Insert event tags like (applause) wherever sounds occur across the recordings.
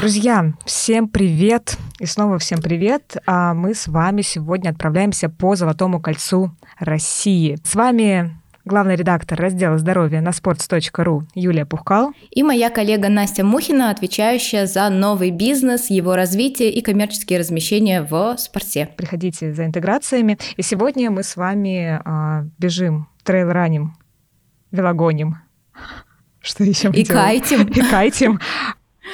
Друзья, всем привет! И снова всем привет! А мы с вами сегодня отправляемся по Золотому кольцу России. С вами главный редактор раздела здоровья на sports.ru Юлия Пухкал. И моя коллега Настя Мухина, отвечающая за новый бизнес, его развитие и коммерческие размещения в спорте. Приходите за интеграциями. И сегодня мы с вами а, бежим, трейл-раним, велогоним. Что еще? И кайтим. И кайтим.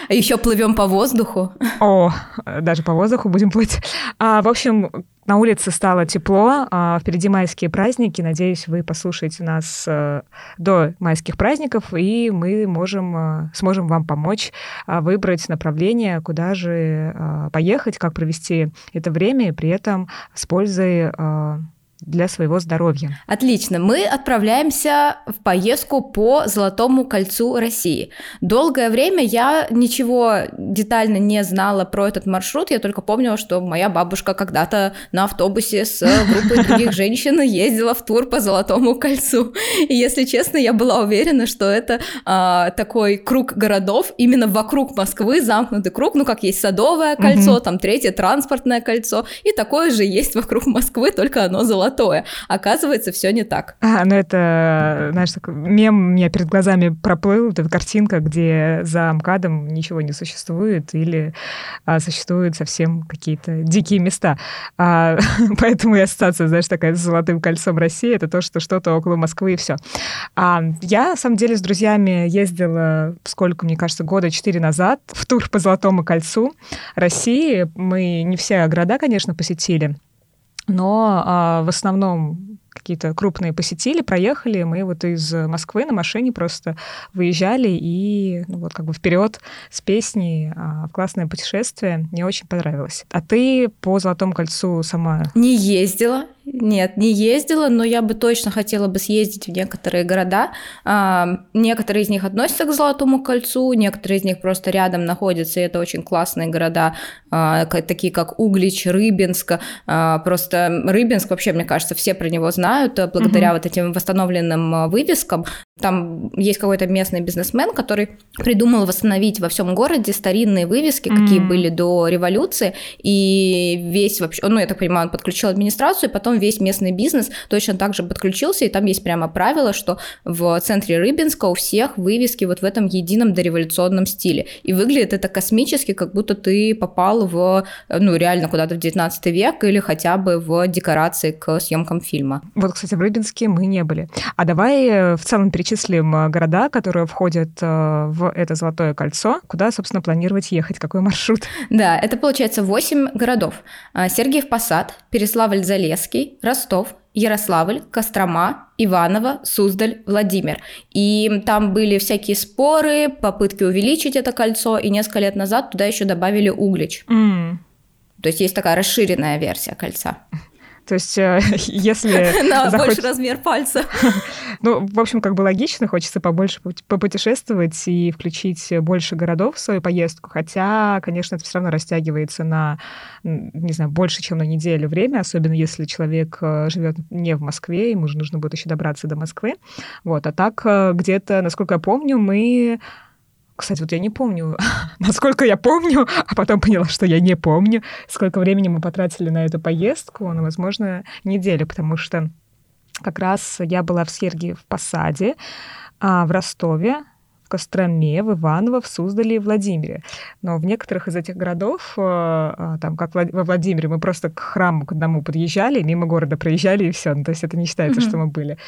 А еще плывем по воздуху. О, даже по воздуху будем плыть. А, в общем, на улице стало тепло, а впереди майские праздники. Надеюсь, вы послушаете нас а, до майских праздников, и мы можем, а, сможем вам помочь а, выбрать направление, куда же а, поехать, как провести это время, и при этом с пользой а, для своего здоровья. Отлично. Мы отправляемся в поездку по Золотому кольцу России. Долгое время я ничего детально не знала про этот маршрут. Я только помнила, что моя бабушка когда-то на автобусе с группой других (laughs) женщин ездила в тур по Золотому кольцу. И если честно, я была уверена, что это а, такой круг городов, именно вокруг Москвы, замкнутый круг, ну как есть Садовое кольцо, угу. там третье транспортное кольцо, и такое же есть вокруг Москвы, только оно золотое золотое. Оказывается, все не так. А, ну это, знаешь, такой мем у меня перед глазами проплыл, эта картинка, где за МКАДом ничего не существует или а, существуют совсем какие-то дикие места. А, (laughs) поэтому и ассоциация, знаешь, такая с золотым кольцом России, это то, что что-то около Москвы и все. А, я, на самом деле, с друзьями ездила, сколько, мне кажется, года четыре назад в тур по Золотому кольцу России. Мы не все города, конечно, посетили, но а, в основном какие-то крупные посетили, проехали. Мы вот из Москвы на машине просто выезжали и ну, вот как бы вперед с песней а, в классное путешествие. Мне очень понравилось. А ты по Золотому кольцу сама? Не ездила. Нет, не ездила, но я бы точно хотела бы съездить в некоторые города. А, некоторые из них относятся к Золотому кольцу, некоторые из них просто рядом находятся, и это очень классные города, а, такие как Углич, Рыбинск. А, просто Рыбинск, вообще, мне кажется, все про него знают, благодаря угу. вот этим восстановленным вывескам. Там есть какой-то местный бизнесмен, который придумал восстановить во всем городе старинные вывески, mm какие были до революции, и весь вообще, ну, я так понимаю, он подключил администрацию, и потом весь местный бизнес точно так же подключился, и там есть прямо правило, что в центре Рыбинска у всех вывески вот в этом едином дореволюционном стиле. И выглядит это космически, как будто ты попал в, ну, реально куда-то в 19 век или хотя бы в декорации к съемкам фильма. Вот, кстати, в Рыбинске мы не были. А давай э, в целом перечислим перечислим э, города, которые входят э, в это Золотое кольцо. Куда, собственно, планировать ехать? Какой маршрут? (laughs) Да, это получается 8 городов. А, Сергиев Посад, Переславль-Залесский, Ростов, Ярославль, Кострома, Иваново, Суздаль, Владимир. И там были всякие споры, попытки увеличить это кольцо, и несколько лет назад туда еще добавили Углич. Mm. То есть есть такая расширенная версия кольца. (laughs) То есть, э, (laughs) если... (laughs) На захоч... больше размер пальца. (laughs) Ну, в общем, как бы логично, хочется побольше попутешествовать и включить больше городов в свою поездку, хотя, конечно, это все равно растягивается на, не знаю, больше, чем на неделю время, особенно если человек э, живет не в Москве, ему же нужно будет еще добраться до Москвы. Вот, а так э, где-то, насколько я помню, мы кстати, вот я не помню, (laughs) насколько я помню, а потом поняла, что я не помню, сколько времени мы потратили на эту поездку, ну, возможно, неделю, потому что как раз я была в Сергии в Посаде, а в Ростове, в Костроме, в Иваново, в Суздале и Владимире. Но в некоторых из этих городов, э, э, там, как во Владимире, мы просто к храму к одному подъезжали, мимо города проезжали, и все. Ну, то есть это не считается, mm-hmm. что мы были.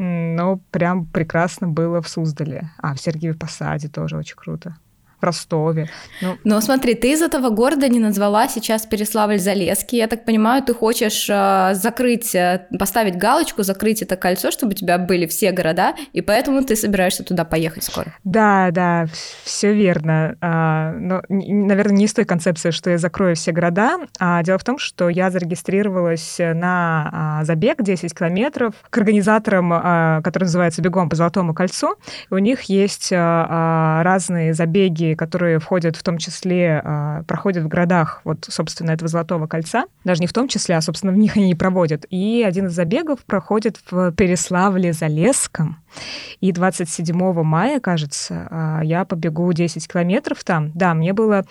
Но прям прекрасно было в Суздале. А, в Сергиеве Посаде тоже очень круто в Ростове. Ну, Но смотри, ты из этого города не назвала сейчас Переславль-Залесский. Я так понимаю, ты хочешь э, закрыть, э, поставить галочку, закрыть это кольцо, чтобы у тебя были все города, и поэтому ты собираешься туда поехать скоро. Да, да, все верно. А, но, наверное, не с той концепцией, что я закрою все города. А дело в том, что я зарегистрировалась на а, забег 10 километров к организаторам, а, который называется «Бегом по Золотому кольцу». И у них есть а, а разные забеги забеги, которые входят в том числе, а, проходят в городах, вот, собственно, этого Золотого кольца. Даже не в том числе, а, собственно, в них они и проводят. И один из забегов проходит в Переславле-Залесском. И 27 мая, кажется, а, я побегу 10 километров там. Да, мне было...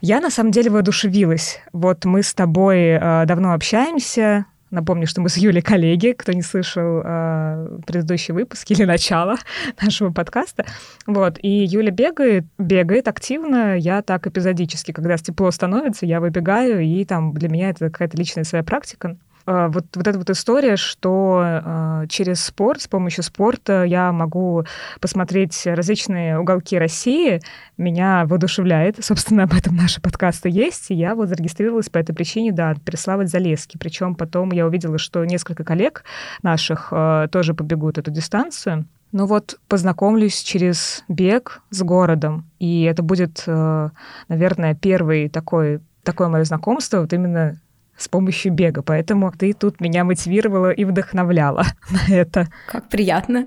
Я, на самом деле, воодушевилась. Вот мы с тобой а, давно общаемся, Напомню, что мы с Юлей коллеги, кто не слышал э, предыдущий выпуск или начало (laughs) нашего подкаста. Вот, и Юля бегает, бегает активно, я так эпизодически, когда тепло становится, я выбегаю, и там для меня это какая-то личная своя практика. А, вот, вот эта вот история, что э, через спорт, с помощью спорта я могу посмотреть различные уголки России, меня воодушевляет. Собственно, об этом наши подкасты есть. И я вот зарегистрировалась по этой причине, да, Переславль Залесский. Причем потом я увидела, что несколько коллег наших э, тоже побегут эту дистанцию. Ну вот познакомлюсь через бег с городом, и это будет, э, наверное, первый такой такое мое знакомство вот именно с помощью бега. Поэтому ты тут меня мотивировала и вдохновляла (laughs) на это. Как приятно.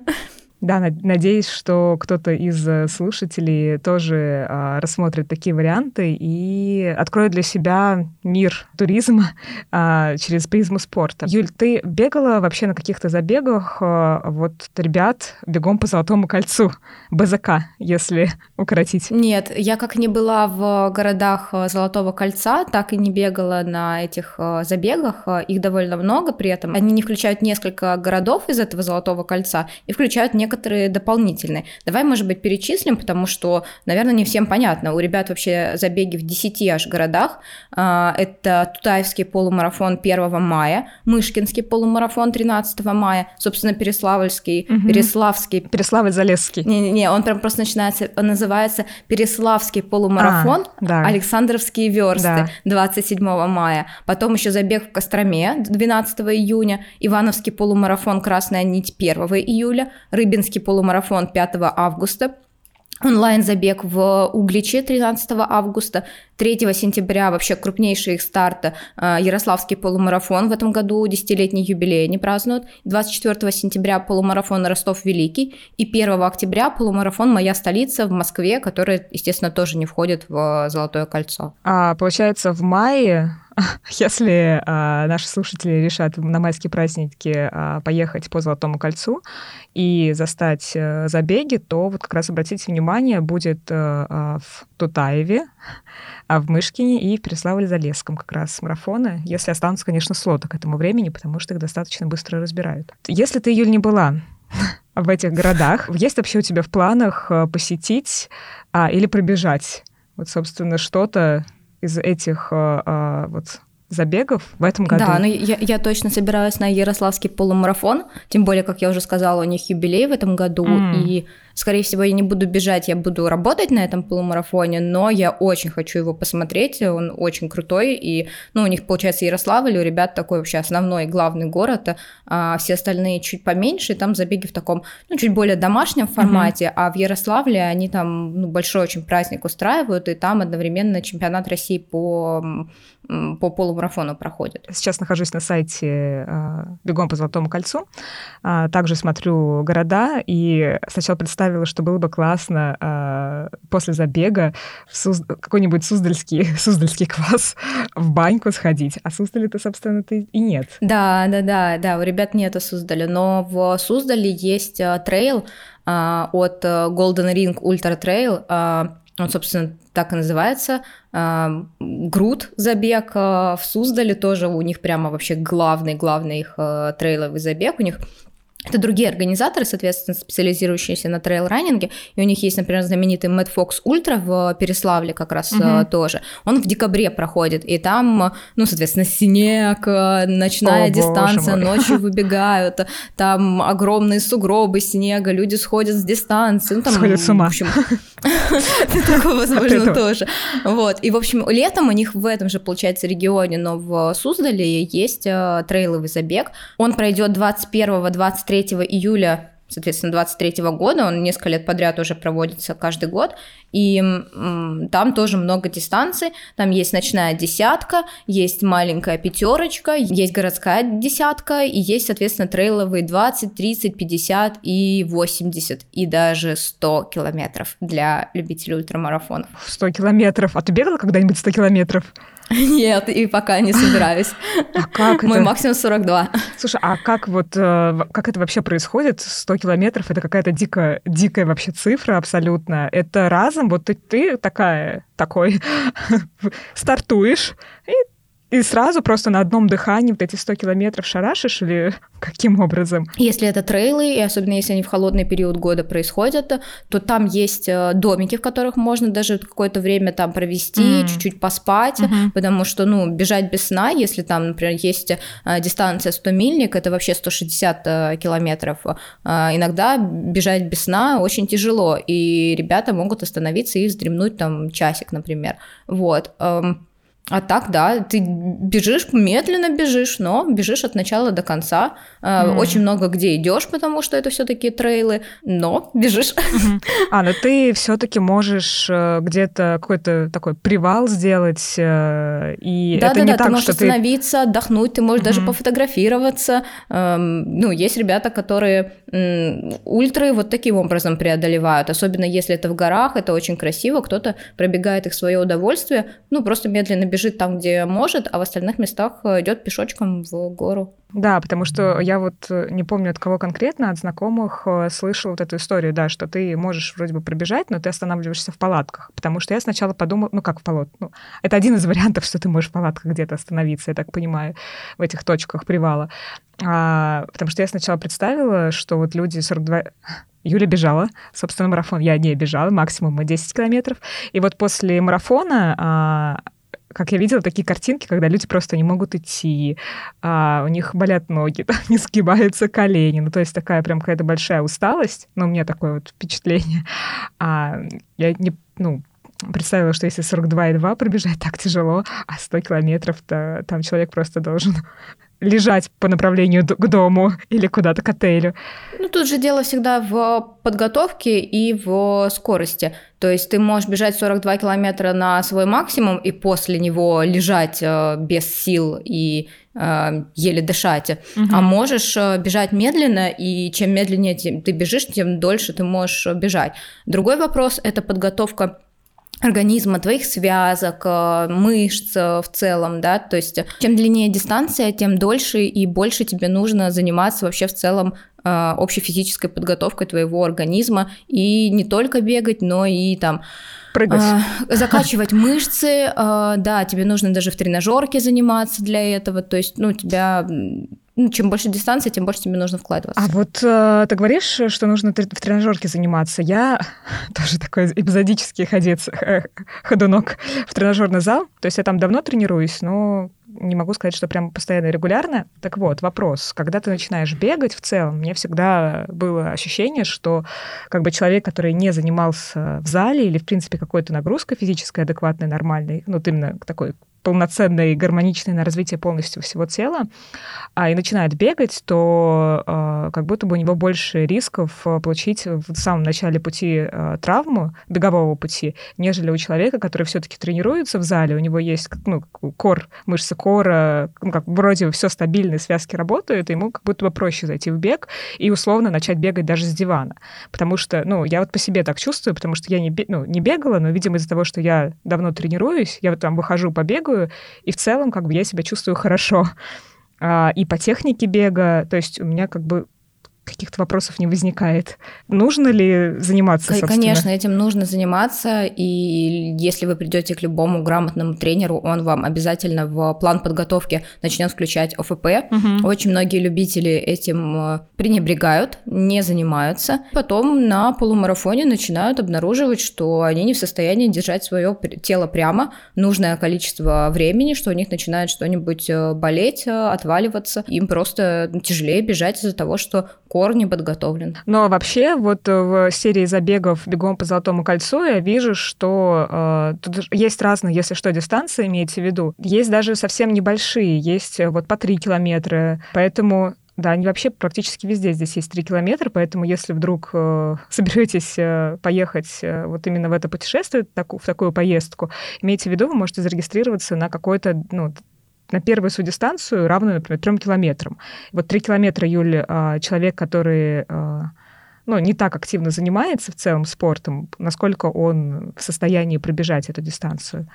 Да, надеюсь, что кто-то из э, слушателей тоже а, рассмотрит такие варианты и откроет для себя мир туризма (laughs) а, через призму спорта. Юль, ты бегала вообще на каких-то забегах? А, вот ребят бегом по Золотому кольцу, (laughs) БЗК, если (laughs) укоротить. Нет, я как не была в городах э, Золотого кольца, так и не бегала на этих э, забегах. Их довольно много при этом. Они не включают несколько городов из этого Золотого кольца и включают некоторые некоторые дополнительные. Давай, может быть, перечислим, потому что, наверное, не всем понятно. У ребят вообще забеги в 10 аж городах. А, это Тутаевский полумарафон 1 мая, Мышкинский полумарафон 13 мая, собственно, Переславльский, угу. Переславский. Переславль-Залесский. Не-не-не, он прям просто начинается, он называется Переславский полумарафон, а, да. Александровские версты да. 27 мая. Потом еще забег в Костроме 12 июня, Ивановский полумарафон «Красная нить» 1 июля, Рыбин Минский полумарафон 5 августа, онлайн-забег в Угличе 13 августа, 3 сентября вообще крупнейший их старт э, Ярославский полумарафон. В этом году, десятилетний юбилей они празднуют, 24 сентября полумарафон Ростов-Великий и 1 октября полумарафон «Моя столица» в Москве, который, естественно, тоже не входит в Золотое кольцо. А получается, в мае (laughs) если а, наши слушатели решат на майские праздники а, поехать по Золотому кольцу и застать а, забеги, то вот как раз обратите внимание, будет а, в Тутаеве, а в Мышкине и в Переславле-Залесском как раз марафоны, если останутся, конечно, слоты к этому времени, потому что их достаточно быстро разбирают. Если ты, Юль, не была (laughs) в этих городах, есть вообще у тебя в планах посетить а, или пробежать? Вот, собственно, что-то из этих а, вот забегов в этом году. Да, но я, я точно собираюсь на Ярославский полумарафон, тем более, как я уже сказала, у них юбилей в этом году, mm. и Скорее всего, я не буду бежать, я буду работать на этом полумарафоне, но я очень хочу его посмотреть, он очень крутой, и, ну, у них, получается, Ярославль, у ребят такой вообще основной главный город, а все остальные чуть поменьше, и там забеги в таком, ну, чуть более домашнем формате, mm-hmm. а в Ярославле они там, ну, большой очень праздник устраивают, и там одновременно чемпионат России по по полумарафону проходит. Сейчас нахожусь на сайте а, «Бегом по Золотому кольцу». А, также смотрю города, и сначала представил представила, что было бы классно э, после забега в Суз... какой-нибудь суздальский, (laughs) суздальский квас в баньку сходить. А Суздали-то, собственно, ты и нет. Да, да, да, да, у ребят нету Суздаля, но в Суздале есть э, трейл э, от э, Golden Ring Ultra Trail, э, он, собственно, так и называется. Груд забег в Суздале тоже у них прямо вообще главный, главный их трейловый забег. У них это другие организаторы, соответственно, специализирующиеся на трейл-раннинге, и у них есть, например, знаменитый Mad Fox Ultra в Переславле как раз угу. тоже. Он в декабре проходит, и там, ну, соответственно, снег, э, ночная О, дистанция, ночью (laughs) выбегают, там огромные сугробы снега, люди сходят с дистанции. Ну, там, Сходят с ума. В общем, (laughs) такое, возможно, тоже. Вот, и, в общем, летом у них в этом же, получается, регионе, но в Суздале есть э, трейловый забег. Он пройдет 21-23 июля соответственно, 23 года, он несколько лет подряд уже проводится каждый год, и там тоже много дистанций, там есть ночная десятка, есть маленькая пятерочка, есть городская десятка, и есть, соответственно, трейловые 20, 30, 50 и 80, и даже 100 километров для любителей ультрамарафонов. 100 километров. А ты бегала когда-нибудь 100 километров? (laughs) Нет, и пока не собираюсь. А как Мой это? максимум 42. Слушай, а как вот, э, как это вообще происходит? 100 километров — это какая-то дикая, дикая вообще цифра абсолютно. Это разом, вот ты, ты такая, такой, (laughs) стартуешь, и и сразу просто на одном дыхании вот эти 100 километров шарашишь или (laughs) каким образом? Если это трейлы, и особенно если они в холодный период года происходят, то там есть э, домики, в которых можно даже какое-то время там провести, mm. чуть-чуть поспать, mm-hmm. потому что, ну, бежать без сна, если там, например, есть э, дистанция 100 мильник, это вообще 160 э, километров, иногда бежать без сна очень тяжело, и ребята могут остановиться и вздремнуть там часик, например. Вот. А так, да, ты бежишь, медленно бежишь, но бежишь от начала до конца. Mm. Очень много где идешь, потому что это все-таки трейлы, но бежишь. Mm-hmm. (laughs) А, ну ты все-таки можешь э, где-то какой-то такой привал сделать, э, и да, это да, не да, так, ты можешь что остановиться, ты... отдохнуть, ты можешь mm-hmm. даже пофотографироваться. Эм, ну, есть ребята, которые ультры вот таким образом преодолевают, особенно если это в горах, это очень красиво, кто-то пробегает их в свое удовольствие, ну, просто медленно бежит бежит там, где может, а в остальных местах э, идет пешочком в гору. Да, потому что я вот э, не помню от кого конкретно, от знакомых э, слышала вот эту историю, да, что ты можешь вроде бы пробежать, но ты останавливаешься в палатках. Потому что я сначала подумала, ну как в палат, ну, это один из вариантов, что ты можешь в палатках где-то остановиться, я так понимаю, в этих точках привала. А, потому что я сначала представила, что вот люди 42... Юля бежала, собственно, марафон. Я не бежала, максимум 10 километров. И вот после марафона а, как я видела такие картинки, когда люди просто не могут идти, а, у них болят ноги, (laughs) да, не сгибаются колени, ну то есть такая прям какая-то большая усталость, ну у меня такое вот впечатление. А, я не, ну, представила, что если 42,2 пробежать (laughs) так тяжело, а 100 километров, то там человек просто должен лежать по направлению к дому (laughs) или куда-то к отелю. Ну, тут же дело всегда в подготовке и в скорости. То есть ты можешь бежать 42 километра на свой максимум и после него лежать э, без сил и э, еле дышать. Угу. А можешь э, бежать медленно, и чем медленнее ты бежишь, тем дольше ты можешь бежать. Другой вопрос – это подготовка организма, твоих связок, э, мышц э, в целом, да, то есть чем длиннее дистанция, тем дольше и больше тебе нужно заниматься вообще в целом э, общей физической подготовкой твоего организма и не только бегать, но и там Прыгать. закачивать мышцы, да, тебе нужно даже в тренажерке заниматься для этого, то есть, ну, тебя ну, чем больше дистанция, тем больше тебе нужно вкладываться. А вот э, ты говоришь, что нужно в тренажерке заниматься. Я (laughs) тоже такой эпизодический ходец, ходунок в тренажерный зал. То есть я там давно тренируюсь, но не могу сказать, что прям постоянно и регулярно. Так вот, вопрос. Когда ты начинаешь бегать в целом, мне всегда было ощущение, что как бы человек, который не занимался в зале или, в принципе, какой-то нагрузкой физической адекватной, нормальной, ну, вот именно такой полноценной и гармоничной на развитие полностью всего тела, а, и начинает бегать, то а, как будто бы у него больше рисков а, получить в самом начале пути а, травму, бегового пути, нежели у человека, который все-таки тренируется в зале, у него есть ну, кор, мышцы кора, ну, как вроде все стабильно, связки работают, и ему как будто бы проще зайти в бег и условно начать бегать даже с дивана. Потому что, ну, я вот по себе так чувствую, потому что я не, ну, не бегала, но, видимо, из-за того, что я давно тренируюсь, я вот там выхожу, побегаю, и в целом как бы я себя чувствую хорошо. А, и по технике бега, то есть у меня как бы каких-то вопросов не возникает. Нужно ли заниматься, собственно? Конечно, этим нужно заниматься, и если вы придете к любому грамотному тренеру, он вам обязательно в план подготовки начнет включать ОФП. Угу. Очень многие любители этим э, пренебрегают, не занимаются. Потом на полумарафоне начинают обнаруживать, что они не в состоянии держать свое тело прямо нужное количество времени, что у них начинает что-нибудь э, болеть, э, отваливаться. Им просто тяжелее бежать из-за того, что кор не подготовлен. Но вообще вот в серии забегов «Бегом по Золотому кольцу» я вижу, что э, тут есть разные, если что, дистанции, имеете в виду. Есть даже совсем небольшие, есть вот по 3 километра. Поэтому Да, они вообще практически везде здесь есть 3 километра, поэтому если вдруг э, (laughs) соберетесь э, поехать э, вот именно в это путешествие, так, в такую поездку, имейте в виду, вы можете зарегистрироваться на какой-то, ну, на первую свою дистанцию, равную, например, 3 километрам. Вот 3 километра, Юль, э, человек, который... Э, ну, не так активно занимается в целом спортом, насколько он в состоянии пробежать эту дистанцию?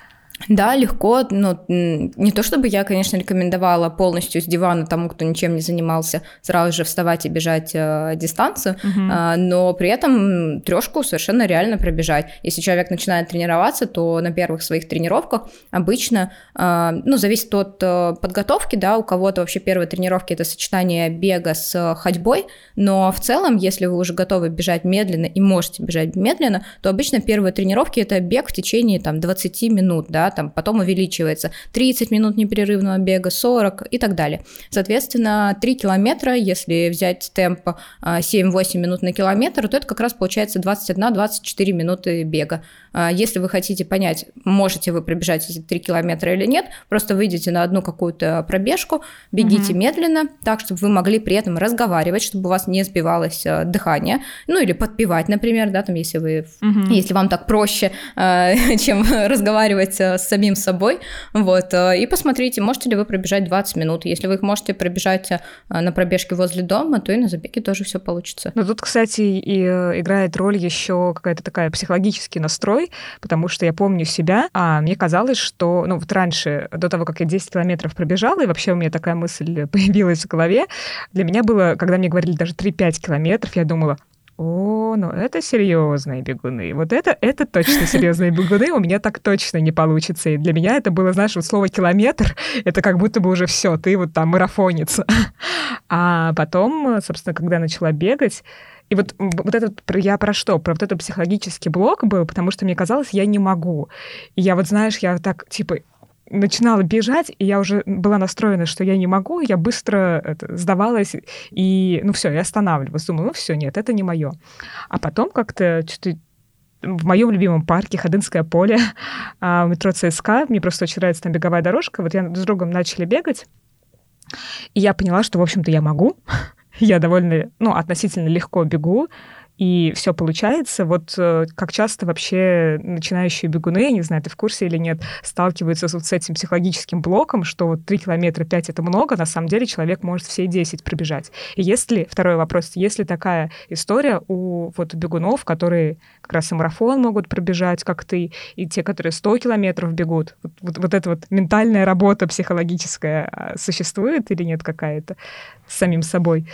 Да, легко. Ну, не то чтобы я, конечно, рекомендовала полностью с дивана тому, кто ничем не занимался, сразу же вставать и бежать э, дистанцию, угу. э, но при этом трешку совершенно реально пробежать. Если человек начинает тренироваться, то на первых своих тренировках обычно, э, ну, зависит от э, подготовки, да, у кого-то вообще первые тренировки это сочетание бега с ходьбой, но в целом, если вы уже готовы бежать медленно и можете бежать медленно, то обычно первые тренировки это бег в течение там 20 минут, да, там потом увеличивается 30 минут непрерывного бега, 40 и так далее. Соответственно, 3 километра, если взять темп 7-8 минут на километр, то это как раз получается 21-24 минуты бега. А, если вы хотите понять, можете вы пробежать эти 3 километра или нет, просто выйдете на одну какую-то пробежку, бегите угу. медленно, так, чтобы вы могли при этом разговаривать, чтобы у вас не сбивалось а, дыхание, ну или подпевать, например, да, там, если вы, угу. если вам так проще, а, (laughs) чем (laughs) разговаривать с самим собой, вот, и посмотрите, можете ли вы пробежать 20 минут, если вы их можете пробежать на пробежке возле дома, то и на забеге тоже все получится. Ну тут, кстати, и э, играет роль еще какая-то такая психологический настрой, головой, потому что я помню себя, а мне казалось, что, ну, вот раньше, до того, как я 10 километров пробежала, и вообще у меня такая мысль (laughs) появилась в голове, для меня было, когда мне говорили даже 3-5 километров, я думала, о, ну это серьезные бегуны. Вот это, это точно серьезные бегуны. У меня так точно не получится. И для меня это было, знаешь, вот слово километр, это как будто бы уже все, ты вот там марафонец. (laughs) А потом, собственно, когда начала бегать, и вот, вот этот, я про что? Про вот этот психологический блок был, потому что мне казалось, я не могу. И я вот, знаешь, я так, типа, начинала бежать, и я уже была настроена, что я не могу, я быстро это, сдавалась, и, ну все, я останавливалась. Думала, ну все, нет, это не мое. А потом как-то что-то в моем любимом парке Ходынское поле, (laughs) а, метро ЦСКА, мне просто очень нравится там беговая дорожка, вот я с другом начали бегать, и я поняла, что, в общем-то, я могу, (laughs) (laughs) я довольно, ну, относительно легко бегу, и все получается. Вот э, как часто вообще начинающие бегуны, я не знаю, ты в курсе или нет, сталкиваются с, с этим психологическим блоком, что вот 3 километра 5 — это много, на самом деле человек может все 10 пробежать. И если, второй вопрос, если такая история у вот бегунов, которые как раз и марафон могут пробежать, как ты, и те, которые 100 километров бегут, вот, вот, вот эта вот ментальная работа психологическая а, существует или нет какая-то с самим собой?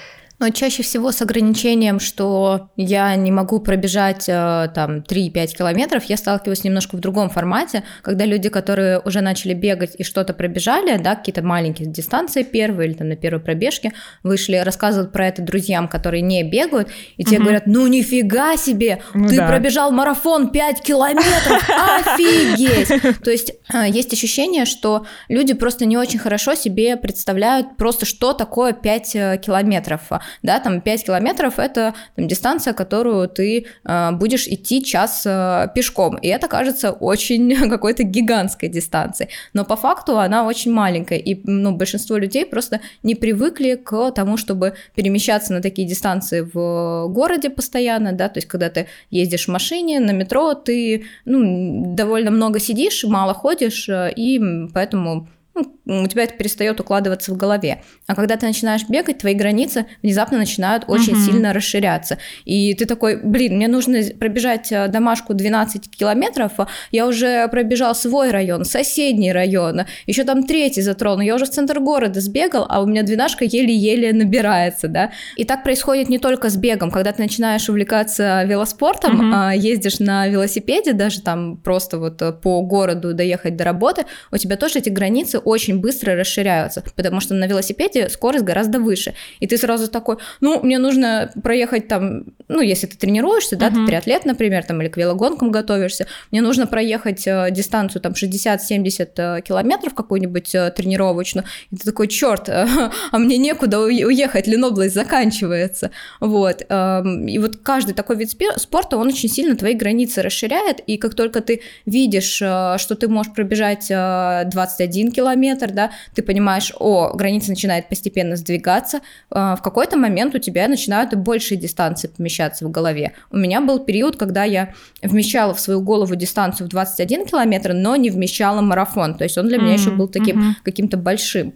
Но чаще всего с ограничением, что я не могу пробежать э, там 3-5 километров, я сталкиваюсь немножко в другом формате, когда люди, которые уже начали бегать и что-то пробежали, да, какие-то маленькие дистанции первые или там на первой пробежке, вышли, рассказывают про это друзьям, которые не бегают, и те угу. говорят, ну нифига себе, ну, ты да. пробежал марафон 5 километров, офигеть! (laughs) То есть э, есть ощущение, что люди просто не очень хорошо себе представляют просто, что такое 5 э, километров да, там 5 километров – это там, дистанция, которую ты э, будешь идти час э, пешком, и это кажется очень (laughs) какой-то гигантской дистанцией, но по факту она очень маленькая, и ну, большинство людей просто не привыкли к тому, чтобы перемещаться на такие дистанции в городе постоянно, да, то есть когда ты ездишь в машине, на метро, ты ну, довольно много сидишь, мало ходишь, э, и поэтому ну, у тебя это перестает укладываться в голове. А когда ты начинаешь бегать, твои границы внезапно начинают очень uh-huh. сильно расширяться. И ты такой, блин, мне нужно пробежать э, домашку 12 километров, а я уже пробежал свой район, соседний район, еще там третий затронул, я уже в центр города сбегал, а у меня двенашка еле-еле набирается, да. И так происходит не только с бегом, когда ты начинаешь увлекаться велоспортом, uh-huh. ездишь на велосипеде, даже там просто вот э, по городу доехать до работы, у тебя тоже эти границы очень быстро расширяются, потому что на велосипеде скорость гораздо выше. И ты сразу такой, ну, мне нужно проехать там, ну, если ты тренируешься, да, uh-huh. ты триатлет, например, там, или к велогонкам готовишься, мне нужно проехать э, дистанцию там 60-70 э, километров какую-нибудь э, тренировочную, и ты такой, черт, (laughs) а мне некуда уехать, Ленобласть заканчивается. Вот. Э, и вот каждый такой вид спорта, он очень сильно твои границы расширяет, и как только ты видишь, что ты можешь пробежать э, 21 километр, километр, да, ты понимаешь, о, граница начинает постепенно сдвигаться, э, в какой-то момент у тебя начинают большие дистанции помещаться в голове. У меня был период, когда я вмещала в свою голову дистанцию в 21 километр, но не вмещала марафон, то есть он для mm-hmm. меня еще был таким mm-hmm. каким-то большим.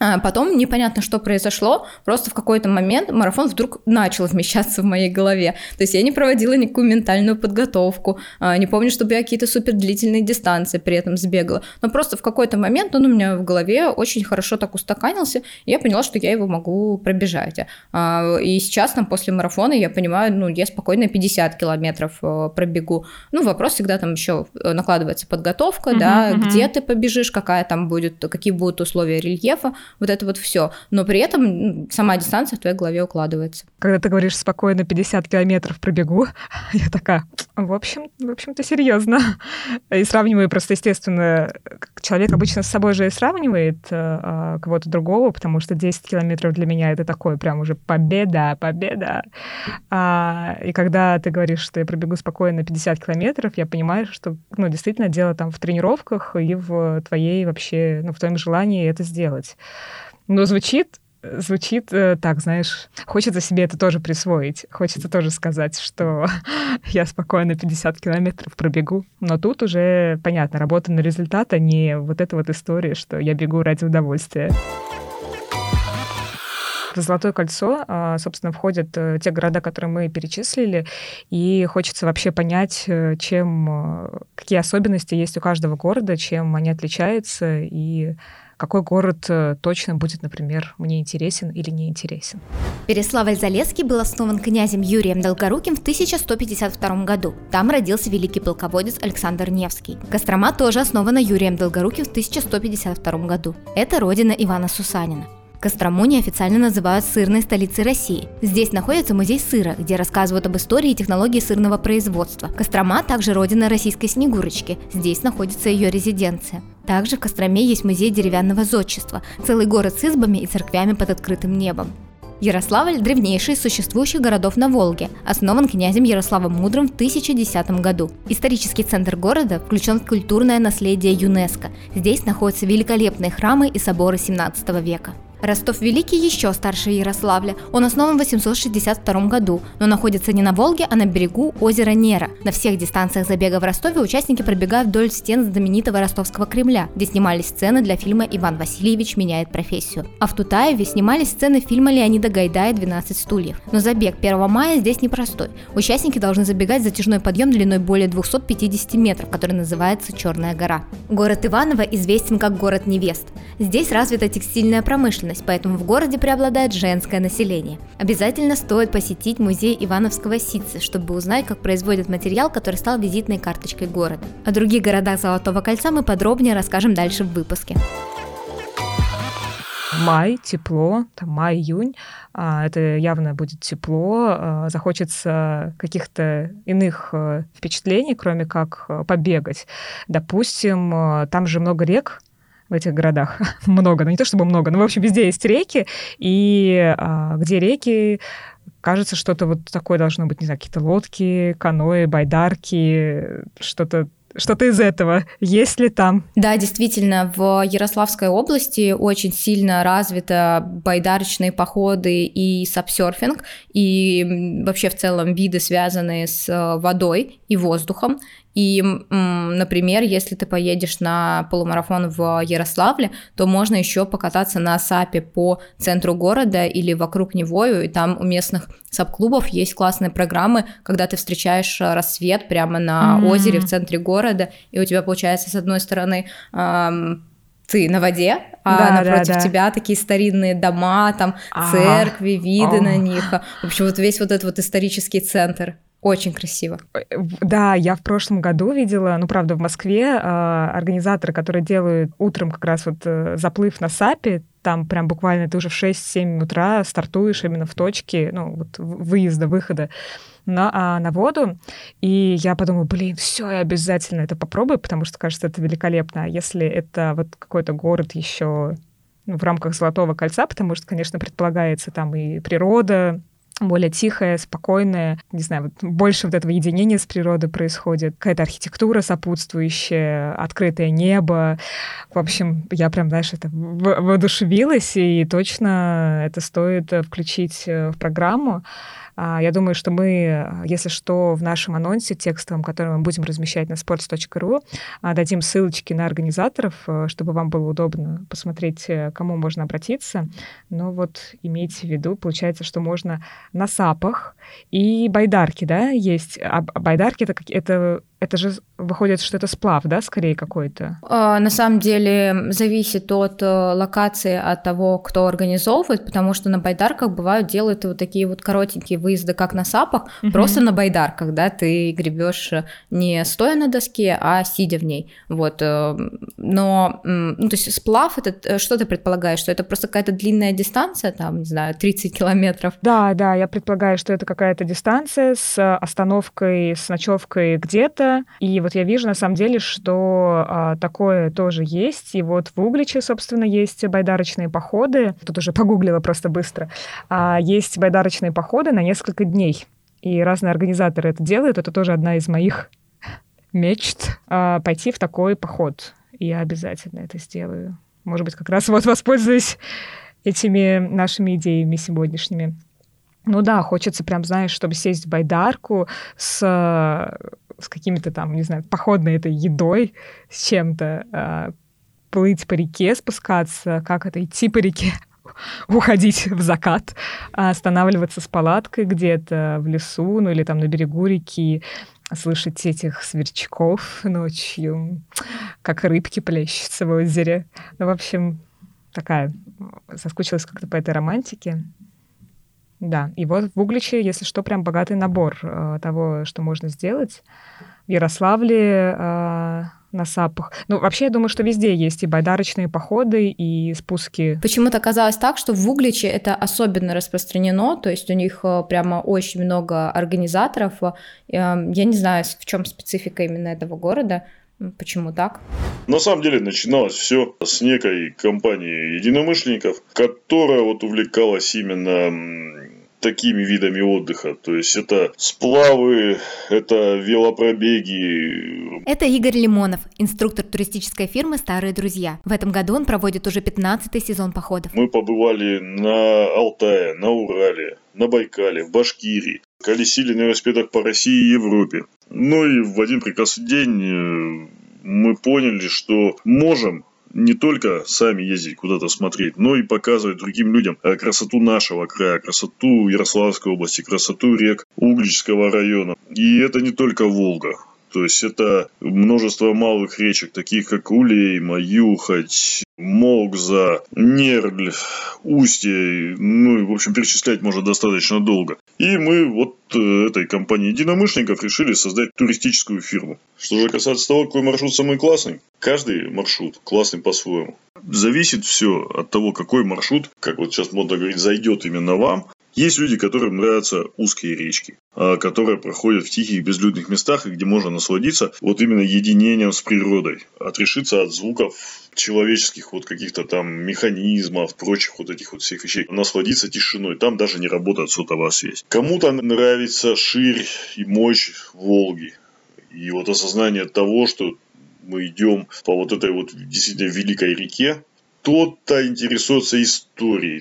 А потом непонятно, что произошло, просто в какой-то момент марафон вдруг начал вмещаться в моей голове. То есть я не проводила никакую ментальную подготовку, а, не помню, чтобы я какие-то супер длительные дистанции при этом сбегала. Но просто в какой-то момент он у меня в голове очень хорошо так устаканился, и я поняла, что я его могу пробежать. А, и сейчас, там, после марафона, я понимаю, ну, я спокойно 50 километров э, пробегу. Ну, вопрос всегда там еще накладывается подготовка, uh-huh, да, uh-huh. где ты побежишь, какая там будет, какие будут условия рельефа, вот это вот все. Но при этом сама дистанция в твоей голове укладывается. Когда ты говоришь спокойно 50 километров пробегу, (laughs) я такая, в общем, в общем-то, серьезно. И сравниваю просто, естественно, человек обычно с собой же и сравнивает э, кого-то другого, потому что 10 километров для меня это такое прям уже победа, победа. А, и когда ты говоришь, что я пробегу спокойно 50 километров, я понимаю, что, ну, действительно, дело там в тренировках и в твоей вообще, ну, в твоем желании это сделать. Но звучит звучит э, так, знаешь, хочется себе это тоже присвоить. Хочется тоже сказать, что (laughs) я спокойно 50 километров пробегу. Но тут уже, понятно, работа на результат, а не вот эта вот история, что я бегу ради удовольствия. В Золотое кольцо, а, собственно, входят э, те города, которые мы перечислили, и хочется вообще понять, э, чем, какие особенности есть у каждого города, чем они отличаются, и какой город э, точно будет, например, мне интересен или не интересен. Переславль-Залесский был основан князем Юрием Долгоруким в 1152 году. Там родился великий полководец Александр Невский. Кострома тоже основана Юрием Долгоруким в 1152 году. Это родина Ивана Сусанина. Кострому неофициально называют сырной столицей России. Здесь находится музей сыра, где рассказывают об истории и технологии сырного производства. Кострома также родина российской Снегурочки. Здесь находится ее резиденция. Также в Костроме есть музей деревянного зодчества, целый город с избами и церквями под открытым небом. Ярославль – древнейший из существующих городов на Волге, основан князем Ярославом Мудрым в 1010 году. Исторический центр города включен в культурное наследие ЮНЕСКо. Здесь находятся великолепные храмы и соборы 17 века. Ростов Великий еще старше Ярославля. Он основан в 862 году, но находится не на Волге, а на берегу озера Нера. На всех дистанциях забега в Ростове участники пробегают вдоль стен знаменитого ростовского Кремля, где снимались сцены для фильма «Иван Васильевич меняет профессию». А в Тутаеве снимались сцены фильма Леонида Гайдая «12 стульев». Но забег 1 мая здесь непростой. Участники должны забегать затяжной подъем длиной более 250 метров, который называется Черная гора. Город Иваново известен как город невест. Здесь развита текстильная промышленность, промышленность, поэтому в городе преобладает женское население. Обязательно стоит посетить музей Ивановского ситца, чтобы узнать, как производят материал, который стал визитной карточкой города. О других городах Золотого кольца мы подробнее расскажем дальше в выпуске. Май, тепло, там май-июнь, а, это явно будет тепло, а, захочется каких-то иных э, впечатлений, кроме как э, побегать. Допустим, э, там же много рек, в этих городах. (laughs) много, ну не то чтобы много, но, в общем, везде есть реки, и а, где реки, кажется, что-то вот такое должно быть, не знаю, какие-то лодки, каноэ, байдарки, что-то что-то из этого. Есть ли там? Да, действительно, в Ярославской области очень сильно развиты байдарочные походы и сапсерфинг, и вообще в целом виды, связанные с э, водой и воздухом. И, например, если ты поедешь на полумарафон в Ярославле, то можно еще покататься на САПе по центру города или вокруг него, и там у местных саб-клубов есть классные программы, когда ты встречаешь рассвет прямо на mm-hmm. озере в центре города, и у тебя получается с одной стороны эм, ты на воде, а да, напротив да, да. тебя такие старинные дома, там а, церкви, виды а. на них. В общем, вот весь вот этот вот исторический центр. Очень красиво. Э, да, я в прошлом году видела, ну, правда, в Москве э, организаторы, которые делают утром как раз вот э, заплыв на САПе, там прям буквально ты уже в 6-7 утра стартуешь именно в точке, ну, вот выезда, выхода на, а, на воду. И я подумала, блин, все, я обязательно это попробую, потому что, кажется, это великолепно. А если это вот какой-то город еще ну, в рамках Золотого кольца, потому что, конечно, предполагается там и природа, более тихое, спокойное, не знаю, вот больше вот этого единения с природой происходит, какая-то архитектура сопутствующая, открытое небо. В общем, я прям, знаешь, это воодушевилась, и точно это стоит включить э, в программу. А, я думаю, что мы, если что, в нашем анонсе текстовом, который мы будем размещать на sports.ru, а, дадим ссылочки на организаторов, э, чтобы вам было удобно посмотреть, э, кому можно обратиться. Но вот имейте в виду, получается, что можно на САПах и байдарки, да, есть. А байдарки это, это это же выходит, что это сплав, да, скорее какой-то? А, на самом деле зависит от э, локации, от того, кто организовывает, потому что на байдарках бывают делают вот такие вот коротенькие выезды, как на сапах, угу. просто на байдарках, да, ты гребешь не стоя на доске, а сидя в ней, вот. Э, но, ну, то есть сплав, это э, что ты предполагаешь, что это просто какая-то длинная дистанция, там, не знаю, 30 километров? Да, да, я предполагаю, что это какая-то дистанция с остановкой, с ночевкой где-то, и вот я вижу, на самом деле, что а, такое тоже есть. И вот в Угличе, собственно, есть байдарочные походы. Тут уже погуглила просто быстро. А, есть байдарочные походы на несколько дней. И разные организаторы это делают. Это тоже одна из моих мечт а, пойти в такой поход. Я обязательно это сделаю. Может быть, как раз вот воспользуюсь этими нашими идеями сегодняшними. Ну да, хочется прям, знаешь, чтобы сесть в байдарку с с какими-то там, не знаю, походной этой едой, с чем-то, э, плыть по реке, спускаться, как это, идти по реке, (laughs) уходить в закат, останавливаться с палаткой где-то в лесу, ну или там на берегу реки, слышать этих сверчков ночью, как рыбки плещутся в озере. Ну, в общем, такая, соскучилась как-то по этой романтике. Да, и вот в Угличе, если что, прям богатый набор э, того, что можно сделать. В Ярославле э, на САПах. Ну, вообще, я думаю, что везде есть и байдарочные походы, и спуски. Почему-то казалось так, что в Угличе это особенно распространено, то есть у них э, прямо очень много организаторов. Э, я не знаю, в чем специфика именно этого города. Почему так? На самом деле начиналось все с некой компании единомышленников, которая вот увлекалась именно такими видами отдыха. То есть это сплавы, это велопробеги. Это Игорь Лимонов, инструктор туристической фирмы «Старые друзья». В этом году он проводит уже 15-й сезон походов. Мы побывали на Алтае, на Урале, на Байкале, в Башкирии. Колесили на велосипедах по России и Европе. Ну и в один прекрасный день э, мы поняли, что можем не только сами ездить куда-то смотреть, но и показывать другим людям э, красоту нашего края, красоту Ярославской области, красоту рек Угличского района. И это не только Волга. То есть это множество малых речек, таких как Улейма, Юхать, Молгза, Нерль, Устье, ну и, в общем, перечислять можно достаточно долго. И мы вот э, этой компании единомышленников решили создать туристическую фирму. Что же касается того, какой маршрут самый классный, каждый маршрут классный по-своему. Зависит все от того, какой маршрут, как вот сейчас модно говорить, зайдет именно вам. Есть люди, которым нравятся узкие речки, а, которые проходят в тихих безлюдных местах, где можно насладиться вот именно единением с природой, отрешиться от звуков человеческих вот каких-то там механизмов, прочих вот этих вот всех вещей, насладиться тишиной. Там даже не работает сотовая связь. Кому-то нравится ширь и мощь Волги. И вот осознание того, что мы идем по вот этой вот действительно великой реке, кто-то интересуется историей,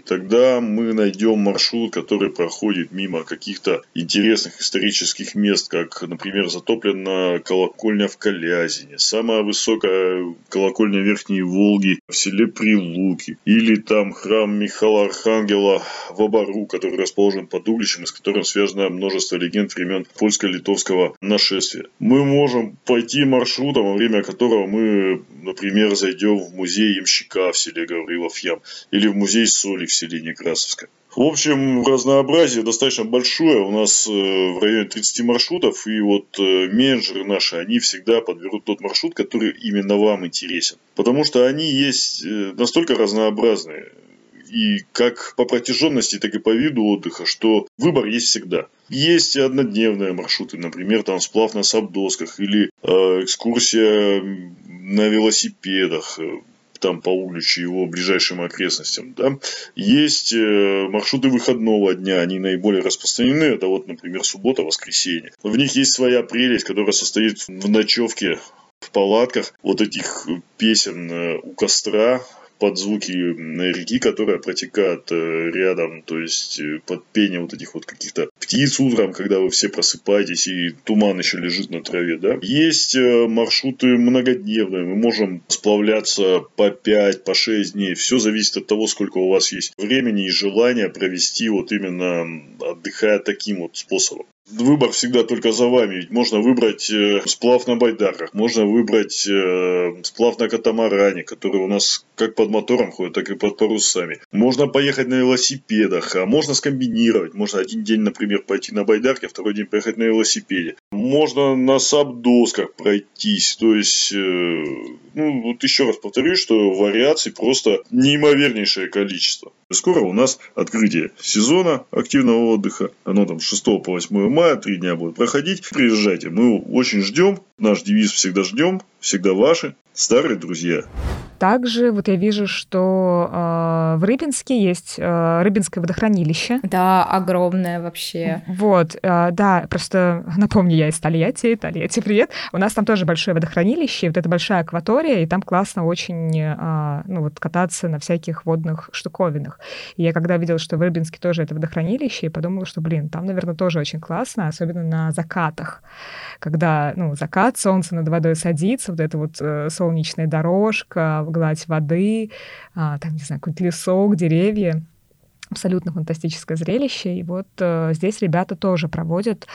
тогда мы найдем маршрут, который проходит мимо каких-то интересных исторических мест, как, например, затоплена колокольня в Калязине, самая высокая колокольня Верхней Волги в селе Прилуки, или там храм Михаила Архангела в Обару, который расположен под Угличем, с которым связано множество легенд времен польско-литовского нашествия. Мы можем пойти маршрутом, во время которого мы, например, зайдем в музей ямщика в селе Гаврилов Ям, или в музей соли в селе Некрасовское. В общем, разнообразие достаточно большое. У нас э, в районе 30 маршрутов, и вот э, менеджеры наши, они всегда подберут тот маршрут, который именно вам интересен. Потому что они есть э, настолько разнообразные и как по протяженности, так и по виду отдыха, что выбор есть всегда. Есть однодневные маршруты, например, там сплав на сабдосках или э, экскурсия на велосипедах, там по и его ближайшим окрестностям. Да. Есть э, маршруты выходного дня, они наиболее распространены. Это вот, например, суббота, воскресенье. В них есть своя прелесть, которая состоит в ночевке в палатках вот этих песен э, у костра, под звуки реки, которая протекает э, рядом, то есть под пение вот этих вот каких-то птиц утром, когда вы все просыпаетесь и туман еще лежит на траве, да. Есть э, маршруты многодневные, мы можем сплавляться по 5, по 6 дней, все зависит от того, сколько у вас есть времени и желания провести вот именно отдыхая таким вот способом. Выбор всегда только за вами. Ведь можно выбрать э, сплав на байдарках, можно выбрать э, сплав на катамаране, который у нас как под мотором ходит, так и под парусами. Можно поехать на велосипедах, а можно скомбинировать. Можно один день, например, пойти на байдарке, а второй день поехать на велосипеде. Можно на сабдосках пройтись. То есть, э, ну, вот еще раз повторюсь, что вариаций просто неимовернейшее количество. Скоро у нас открытие сезона активного отдыха. Оно там с 6 по 8 мая, три дня будет проходить. Приезжайте, мы очень ждем. Наш девиз всегда ждем, всегда ваши старые друзья. Также вот я вижу, что э, в Рыбинске есть э, Рыбинское водохранилище. Да, огромное вообще. Вот, э, да, просто напомню, я из Тольятти, Тольятти, привет. У нас там тоже большое водохранилище, вот это большая акватория, и там классно очень, э, ну вот, кататься на всяких водных штуковинах. И я когда видела, что в Рыбинске тоже это водохранилище, и подумала, что, блин, там, наверное, тоже очень классно, особенно на закатах, когда, ну, закат, солнце над водой садится, вот эта вот э, солнечная дорожка, гладь воды, а, там, не знаю, какой-то лесок, деревья. Абсолютно фантастическое зрелище. И вот э, здесь ребята тоже проводят,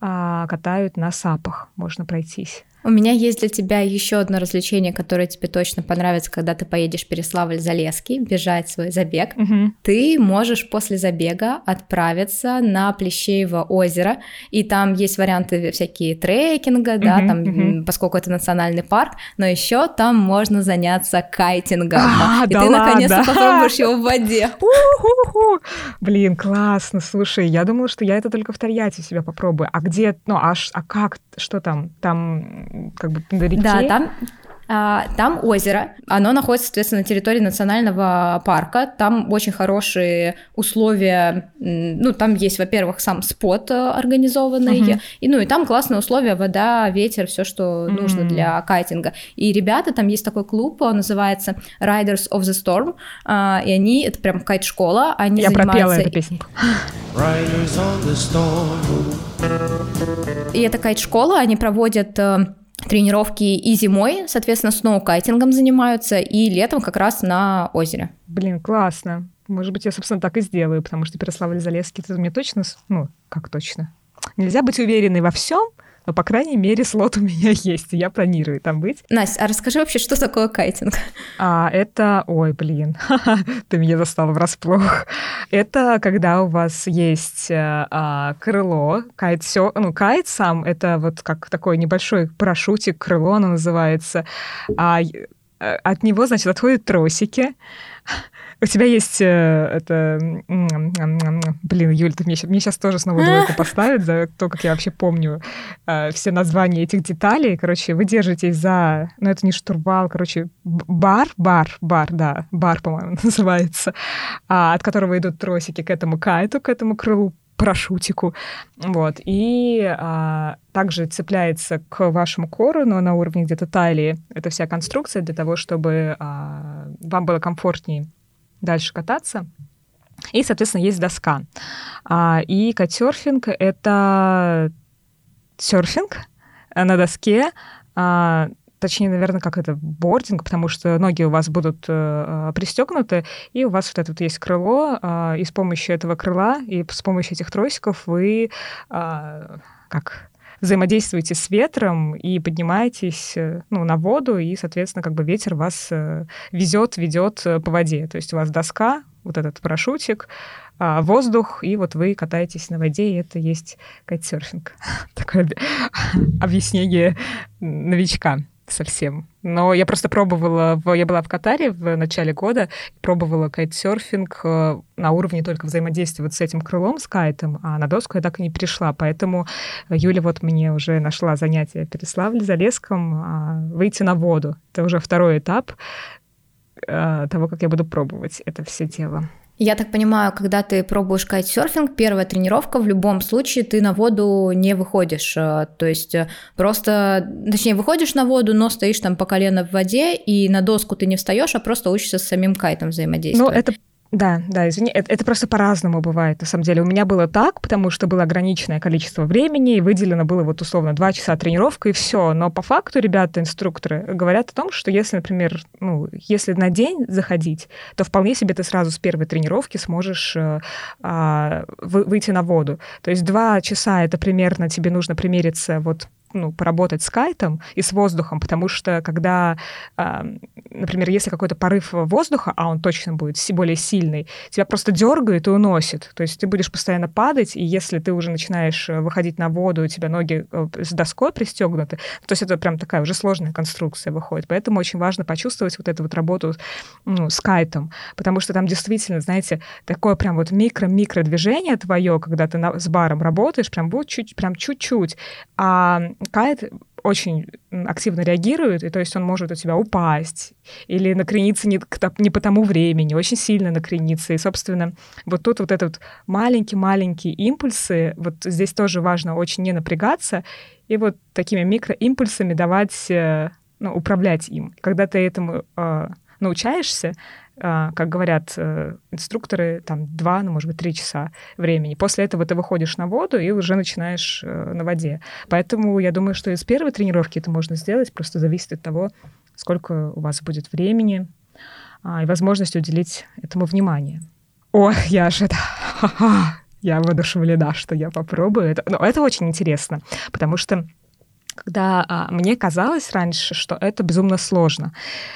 э, катают на сапах, можно пройтись. У меня есть для тебя еще одно развлечение, которое тебе точно понравится, когда ты поедешь в Переславль-Залесский, бежать свой забег. Угу. Ты можешь после забега отправиться на Плещеево озеро, и там есть варианты всякие трекинга, угу, да, там, угу. поскольку это национальный парк, но еще там можно заняться кайтингом. А, и да ты наконец-то попробуешь его в воде. (laughs) Блин, классно. Слушай, я думала, что я это только в Тольятти себя попробую. А где, ну, а, а как, что там? Там как бы на реке? Да, там а, там озеро, оно находится, соответственно, на территории национального парка. Там очень хорошие условия. Ну, там есть, во-первых, сам спот э, организованный, Мгм. и ну и там классные условия: вода, ветер, все, что нужно М. для кайтинга. И ребята, там есть такой клуб, он называется Riders of the Storm, а, и они это прям кайт-школа, они Я пропела занимаются эту песенку. Riders on the storm. И это кайт-школа, они проводят э, тренировки и зимой, соответственно, сноукайтингом занимаются, и летом как раз на озере. Блин, классно. Может быть, я, собственно, так и сделаю, потому что Переславль-Залесский, это мне точно, ну, как точно? Нельзя быть уверенной во всем, но, по крайней мере, слот у меня (laughs) есть, и я планирую там быть. Настя, а расскажи вообще, что такое кайтинг? А это, ой, блин, (laughs) ты меня застала врасплох. Это когда у вас есть э, а, крыло, кайт, все, ну, кайт сам, это вот как такой небольшой парашютик, крыло оно называется, а э, от него, значит, отходят тросики. У тебя есть э, это... Блин, Юль, ты мне, мне сейчас тоже снова двойку (laughs) поставят за то, как я вообще помню э, все названия этих деталей. Короче, вы держитесь за... Ну, это не штурвал, короче, бар, бар, бар, да, бар, по-моему, (laughs) называется, а, от которого идут тросики к этому кайту, к этому крылу парашютику, вот, и а, также цепляется к вашему кору, но на уровне где-то талии, эта вся конструкция для того, чтобы а, вам было комфортнее дальше кататься. И, соответственно, есть доска. А, и кайтсерфинг — это серфинг на доске, а, точнее, наверное, как это, бординг, потому что ноги у вас будут э, пристегнуты, и у вас вот это вот есть крыло, э, и с помощью этого крыла, и с помощью этих тросиков вы э, как взаимодействуете с ветром и поднимаетесь э, ну, на воду, и, соответственно, как бы ветер вас э, везет, ведет э, по воде. То есть у вас доска, вот этот парашютик, а, воздух, и вот вы катаетесь на воде, и это есть кайтсерфинг. (laughs) Такое (laughs) объяснение новичка совсем. Но я просто пробовала, в- я была в Катаре в начале года, пробовала кайтсерфинг э, на уровне только взаимодействия вот с этим крылом, с кайтом, а на доску я так и не пришла. Поэтому Юля вот мне уже нашла занятие в Переславле, Залесском, а, выйти на воду. Это уже второй этап. э, того, как я буду пробовать это все дело. Я так понимаю, когда ты пробуешь кайтсерфинг, первая тренировка в любом случае ты на воду не выходишь. э, То есть э, просто, точнее, выходишь на воду, но стоишь там по колено в воде, и на доску ты не встаешь, а просто учишься с самим кайтом Ну, взаимодействовать. это да, да, извини, это, это просто по-разному бывает, на самом деле. У меня было так, потому что было ограниченное количество времени, и выделено было вот условно два часа тренировка, и все. Но по факту ребята, инструкторы, говорят о том, что если, например, ну, если на день заходить, то вполне себе ты сразу с первой тренировки сможешь э, вы- выйти на воду. То есть два часа это примерно тебе нужно примериться вот ну, поработать с кайтом и с воздухом, потому что когда, а, например, если какой-то порыв воздуха, а он точно будет более сильный, тебя просто дергает и уносит. То есть ты будешь постоянно падать, и если ты уже начинаешь э, выходить на воду, у тебя ноги э, с доской пристегнуты, то есть это прям такая уже сложная конструкция выходит. Поэтому очень важно почувствовать вот эту вот работу ну, с кайтом, потому что там действительно, знаете, такое прям вот микро-микро движение твое, когда ты на- с баром работаешь, прям будет чуть, прям чуть-чуть, а кайт очень активно реагирует, и то есть он может у тебя упасть или накрениться не, не по тому времени, очень сильно накрениться. И, собственно, вот тут вот этот маленькие-маленькие импульсы, вот здесь тоже важно очень не напрягаться, и вот такими микроимпульсами давать, э, ну, управлять им. Когда ты этому э, научаешься, как говорят э, инструкторы, там два, ну, может быть, три часа времени. После этого ты выходишь на воду и уже начинаешь э, на воде. Поэтому я думаю, что из первой тренировки это можно сделать, просто зависит от того, сколько у вас будет времени а, и возможности уделить этому внимание. Ой, (laughs) я же (laughs) Я воодушевлена, что я попробую это. Но это очень интересно, потому что когда а, мне казалось раньше, что это безумно сложно.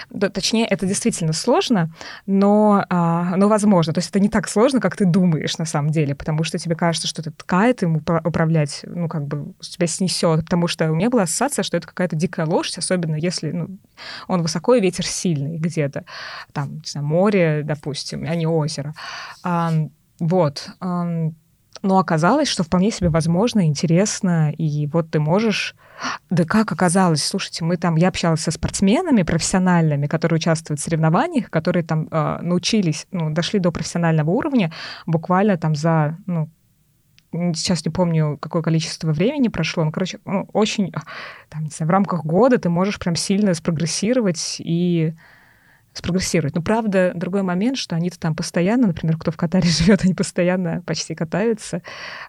Да, точнее, это действительно сложно, но, а, но возможно. То есть это не так сложно, как ты думаешь на самом деле, потому что тебе кажется, что ты ткает упра- управлять, ну, как бы тебя снесет. Потому что у меня была ассоциация, что это какая-то дикая лошадь, особенно если ну, он высоко и ветер сильный где-то. Там, не знаю, море, допустим, а не озеро. А, вот. ам, но оказалось, что вполне себе возможно, интересно, и вот ты можешь... Да как оказалось? Слушайте, мы там... Я общалась со спортсменами профессиональными, которые участвуют в соревнованиях, которые там э, научились, ну, дошли до профессионального уровня буквально там за, ну, сейчас не помню, какое количество времени прошло, ну, короче, ну, очень, а, там, не знаю, в рамках года ты можешь прям сильно спрогрессировать и спрогрессировать. Но правда, другой момент, что они-то там постоянно, например, кто в Катаре (laughs) живет, они постоянно почти катаются.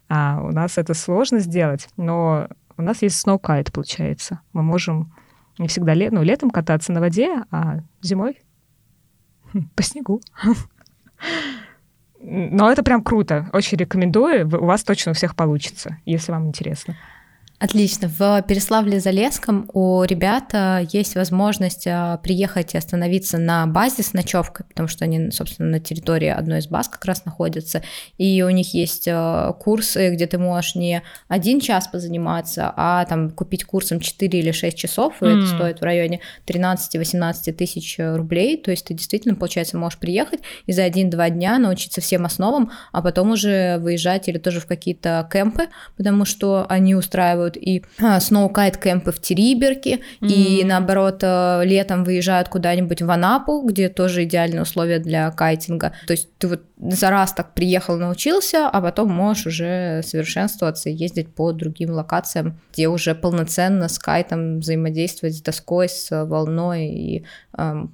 А у нас это сложно сделать, но у нас есть сноукайт, получается. Мы можем не всегда ле- ну, летом кататься на воде, а зимой (laughs) по снегу. (laughs) Но это прям круто. Очень рекомендую. У вас точно у всех получится, если вам интересно. Отлично. В Переславле-Залесском у ребят есть возможность а, приехать и остановиться на базе с ночевкой, потому что они, собственно, на территории одной из баз как раз находятся. И у них есть а, курсы, где ты можешь не один час позаниматься, а там купить курсом 4 или 6 часов, и М. это стоит в районе 13-18 тысяч рублей. То есть ты действительно, получается, можешь приехать и за один-два дня научиться всем основам, а потом уже выезжать или тоже в какие-то кемпы, потому что они устраивают и а, сноукайт кемпы в Териберке, и М. наоборот а, летом выезжают куда-нибудь в Анапу, где тоже идеальные условия для кайтинга. То есть ты вот за раз так приехал, научился, а потом можешь уже совершенствоваться и ездить по другим локациям, где уже полноценно с кайтом взаимодействовать с доской, с волной и ам,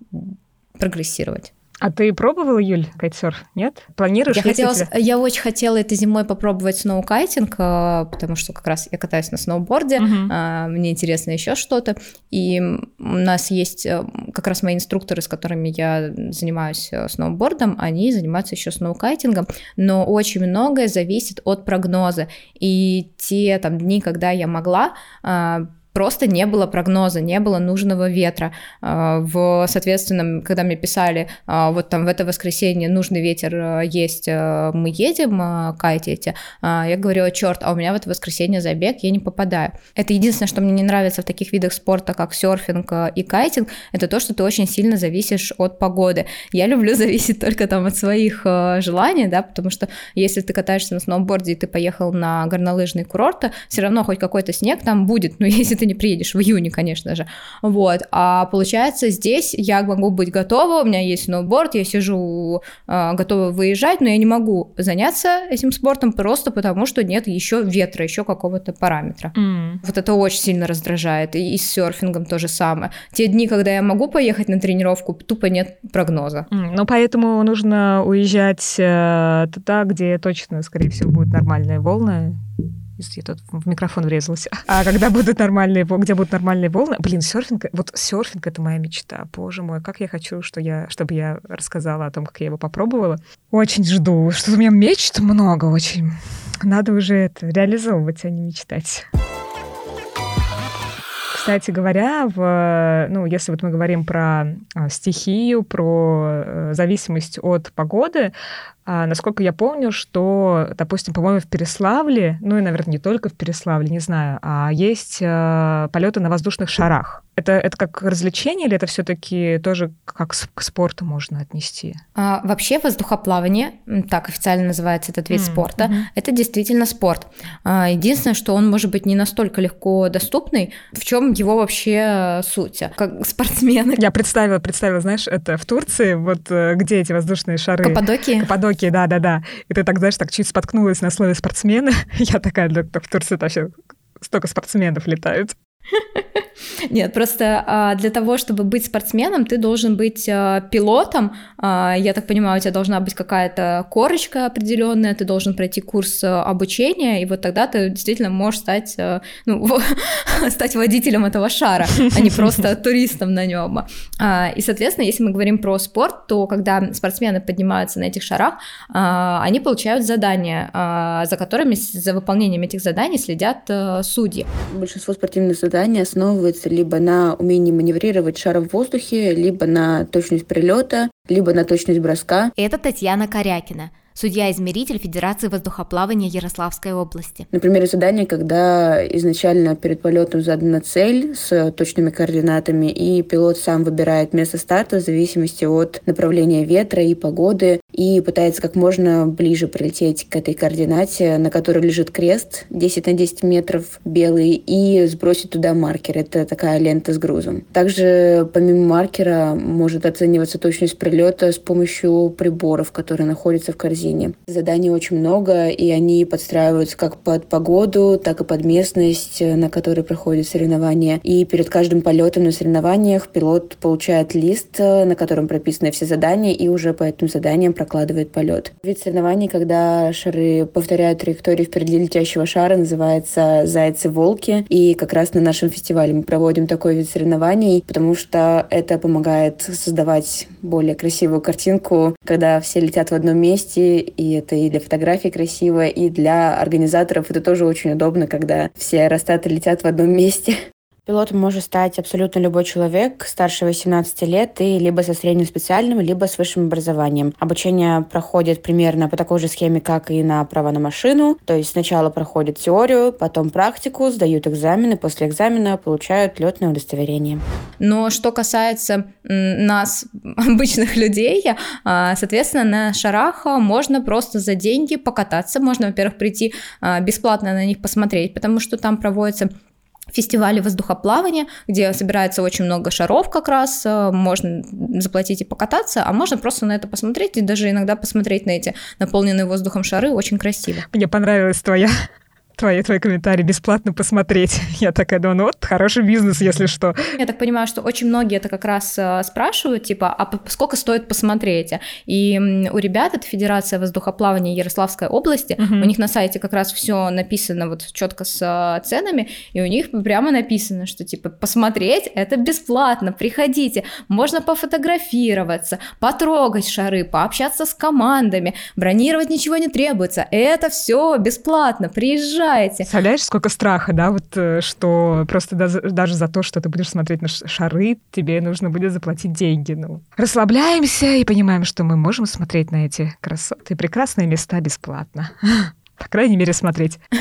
прогрессировать. А ты пробовала, Юль, кайтсерф? Нет? Планируешь? Я, хотела, тебе- я очень хотела этой зимой попробовать сноукайтинг, а, потому что как раз я катаюсь на сноуборде, а, мне интересно еще что-то. И у нас есть э, как раз мои инструкторы, с которыми я занимаюсь э, сноубордом, они занимаются еще сноукайтингом, но очень многое зависит от прогноза. И те там дни, когда я могла, а, просто не было прогноза, не было нужного ветра. А, В, соответственно, когда мне писали, а, вот там в это воскресенье нужный ветер а, есть, мы едем кайтить, а, я говорю, черт, а у меня в это воскресенье забег, я не попадаю. Это единственное, что мне не нравится в таких видах спорта, как серфинг и кайтинг, это то, что ты очень сильно зависишь от погоды. Я люблю (laughs) зависеть только там от своих желаний, да, потому что если ты катаешься на сноуборде и ты поехал на горнолыжный курорт, все равно хоть какой-то снег там будет, но (laughs) если ты не приедешь в июне, конечно же. Вот. А получается, здесь я могу быть готова, у меня есть сноуборд, я сижу э, готова выезжать, но я не могу заняться этим спортом просто потому, что нет еще ветра, еще какого-то параметра. Mm. Вот это очень сильно раздражает. И, и с серфингом то же самое. Те дни, когда я могу поехать на тренировку, тупо нет прогноза. Mm. Ну, поэтому нужно уезжать э, туда, где точно, скорее всего, будут нормальные волны, я тут в микрофон врезалась. А когда будут нормальные, где будут нормальные волны, блин, серфинг, вот серфинг это моя мечта. Боже мой, как я хочу, что я, чтобы я рассказала о том, как я его попробовала. Очень жду, что у меня мечт много очень. Надо уже это реализовывать, а не мечтать. Кстати говоря, в, ну, если вот мы говорим про а, стихию, про э, зависимость от погоды, а, насколько я помню, что, допустим, по-моему, в Переславле, ну и, наверное, не только в Переславле, не знаю, а есть а, полеты на воздушных шарах. Это, это как развлечение или это все-таки тоже как к спорту можно отнести? А, вообще воздухоплавание, так официально называется этот вид mm, спорта, mm-hmm. это действительно спорт. А, единственное, что он может быть не настолько легко доступный. В чем его вообще суть? Как спортсмены. Я представила, представила, знаешь, это в Турции, вот э, где эти воздушные шары? Каппадокия Турке, да-да-да. И ты так, знаешь, так чуть споткнулась на слове спортсмены. (laughs) Я такая, да, в Турции вообще столько спортсменов летают. (laughs) (laughs) Нет, просто а, для того, чтобы быть спортсменом, ты должен быть а, пилотом. А, я так понимаю, у тебя должна быть какая-то корочка определенная, ты должен пройти курс обучения, и вот тогда ты действительно можешь стать, ну, (laughs) стать водителем этого шара, а не просто (laughs) туристом на нем. И, соответственно, если мы говорим про спорт, то когда спортсмены поднимаются на этих шарах, они получают задания, за которыми, за выполнением этих заданий следят судьи. Большинство спортивных заданий основывается либо на умении маневрировать шаром в воздухе, либо на точность прилета, либо на точность броска. Это Татьяна Корякина, судья-измеритель Федерации воздухоплавания Ярославской области. Например, задание, когда изначально перед полетом задана цель с точными координатами, и пилот сам выбирает место старта в зависимости от направления ветра и погоды, и пытается как можно ближе прилететь к этой координате, на которой лежит крест 10 на 10 метров белый, и сбросить туда маркер. Это такая лента с грузом. Также помимо маркера может оцениваться точность прилета с помощью приборов, которые находятся в корзине. Заданий очень много, и они подстраиваются как под погоду, так и под местность, на которой проходят соревнования. И перед каждым полетом на соревнованиях пилот получает лист, на котором прописаны все задания, и уже по этим заданиям прокладывает полет. Вид соревнований, когда шары повторяют траекторию впереди летящего шара, называется «Зайцы-волки». И как раз на нашем фестивале мы проводим такой вид соревнований, потому что это помогает создавать более красивую картинку, когда все летят в одном месте, и это и для фотографий красиво, и для организаторов это тоже очень удобно, когда все аэростаты летят в одном (laughs) месте. Пилотом может стать абсолютно любой человек старше 18 лет и либо со средним специальным, либо с высшим образованием. Обучение проходит примерно по такой же схеме, как и на право на машину. То есть сначала проходят теорию, потом практику, сдают экзамены, после экзамена получают летное удостоверение. Но что касается нас, (laughs) обычных людей, а, соответственно, на шарах можно просто за деньги покататься. Можно, во-первых, прийти а, бесплатно на них посмотреть, потому что там проводится фестивале воздухоплавания, где собирается очень много шаров как раз, э, можно заплатить и покататься, а можно просто на это посмотреть, и даже иногда посмотреть на эти наполненные воздухом шары, очень красиво. Мне понравилась твоя твои, твои комментарии бесплатно посмотреть. (laughs) Я такая думаю, ну вот, хороший бизнес, если что. Я так понимаю, что очень многие это как раз э, спрашивают, типа, а сколько стоит посмотреть? И у ребят, это Федерация воздухоплавания Ярославской области, угу. у них на сайте как раз все написано вот четко с э, ценами, и у них прямо написано, что типа, посмотреть это бесплатно, приходите, можно пофотографироваться, потрогать шары, пообщаться с командами, бронировать ничего не требуется, это все бесплатно, приезжай играете. Представляешь, сколько страха, да, вот э, что просто даже за то, что ты будешь смотреть на шары, тебе нужно будет заплатить деньги. Ну, расслабляемся и понимаем, что мы можем смотреть на эти красоты прекрасные места бесплатно. (laughs) по крайней мере, смотреть. (laughs)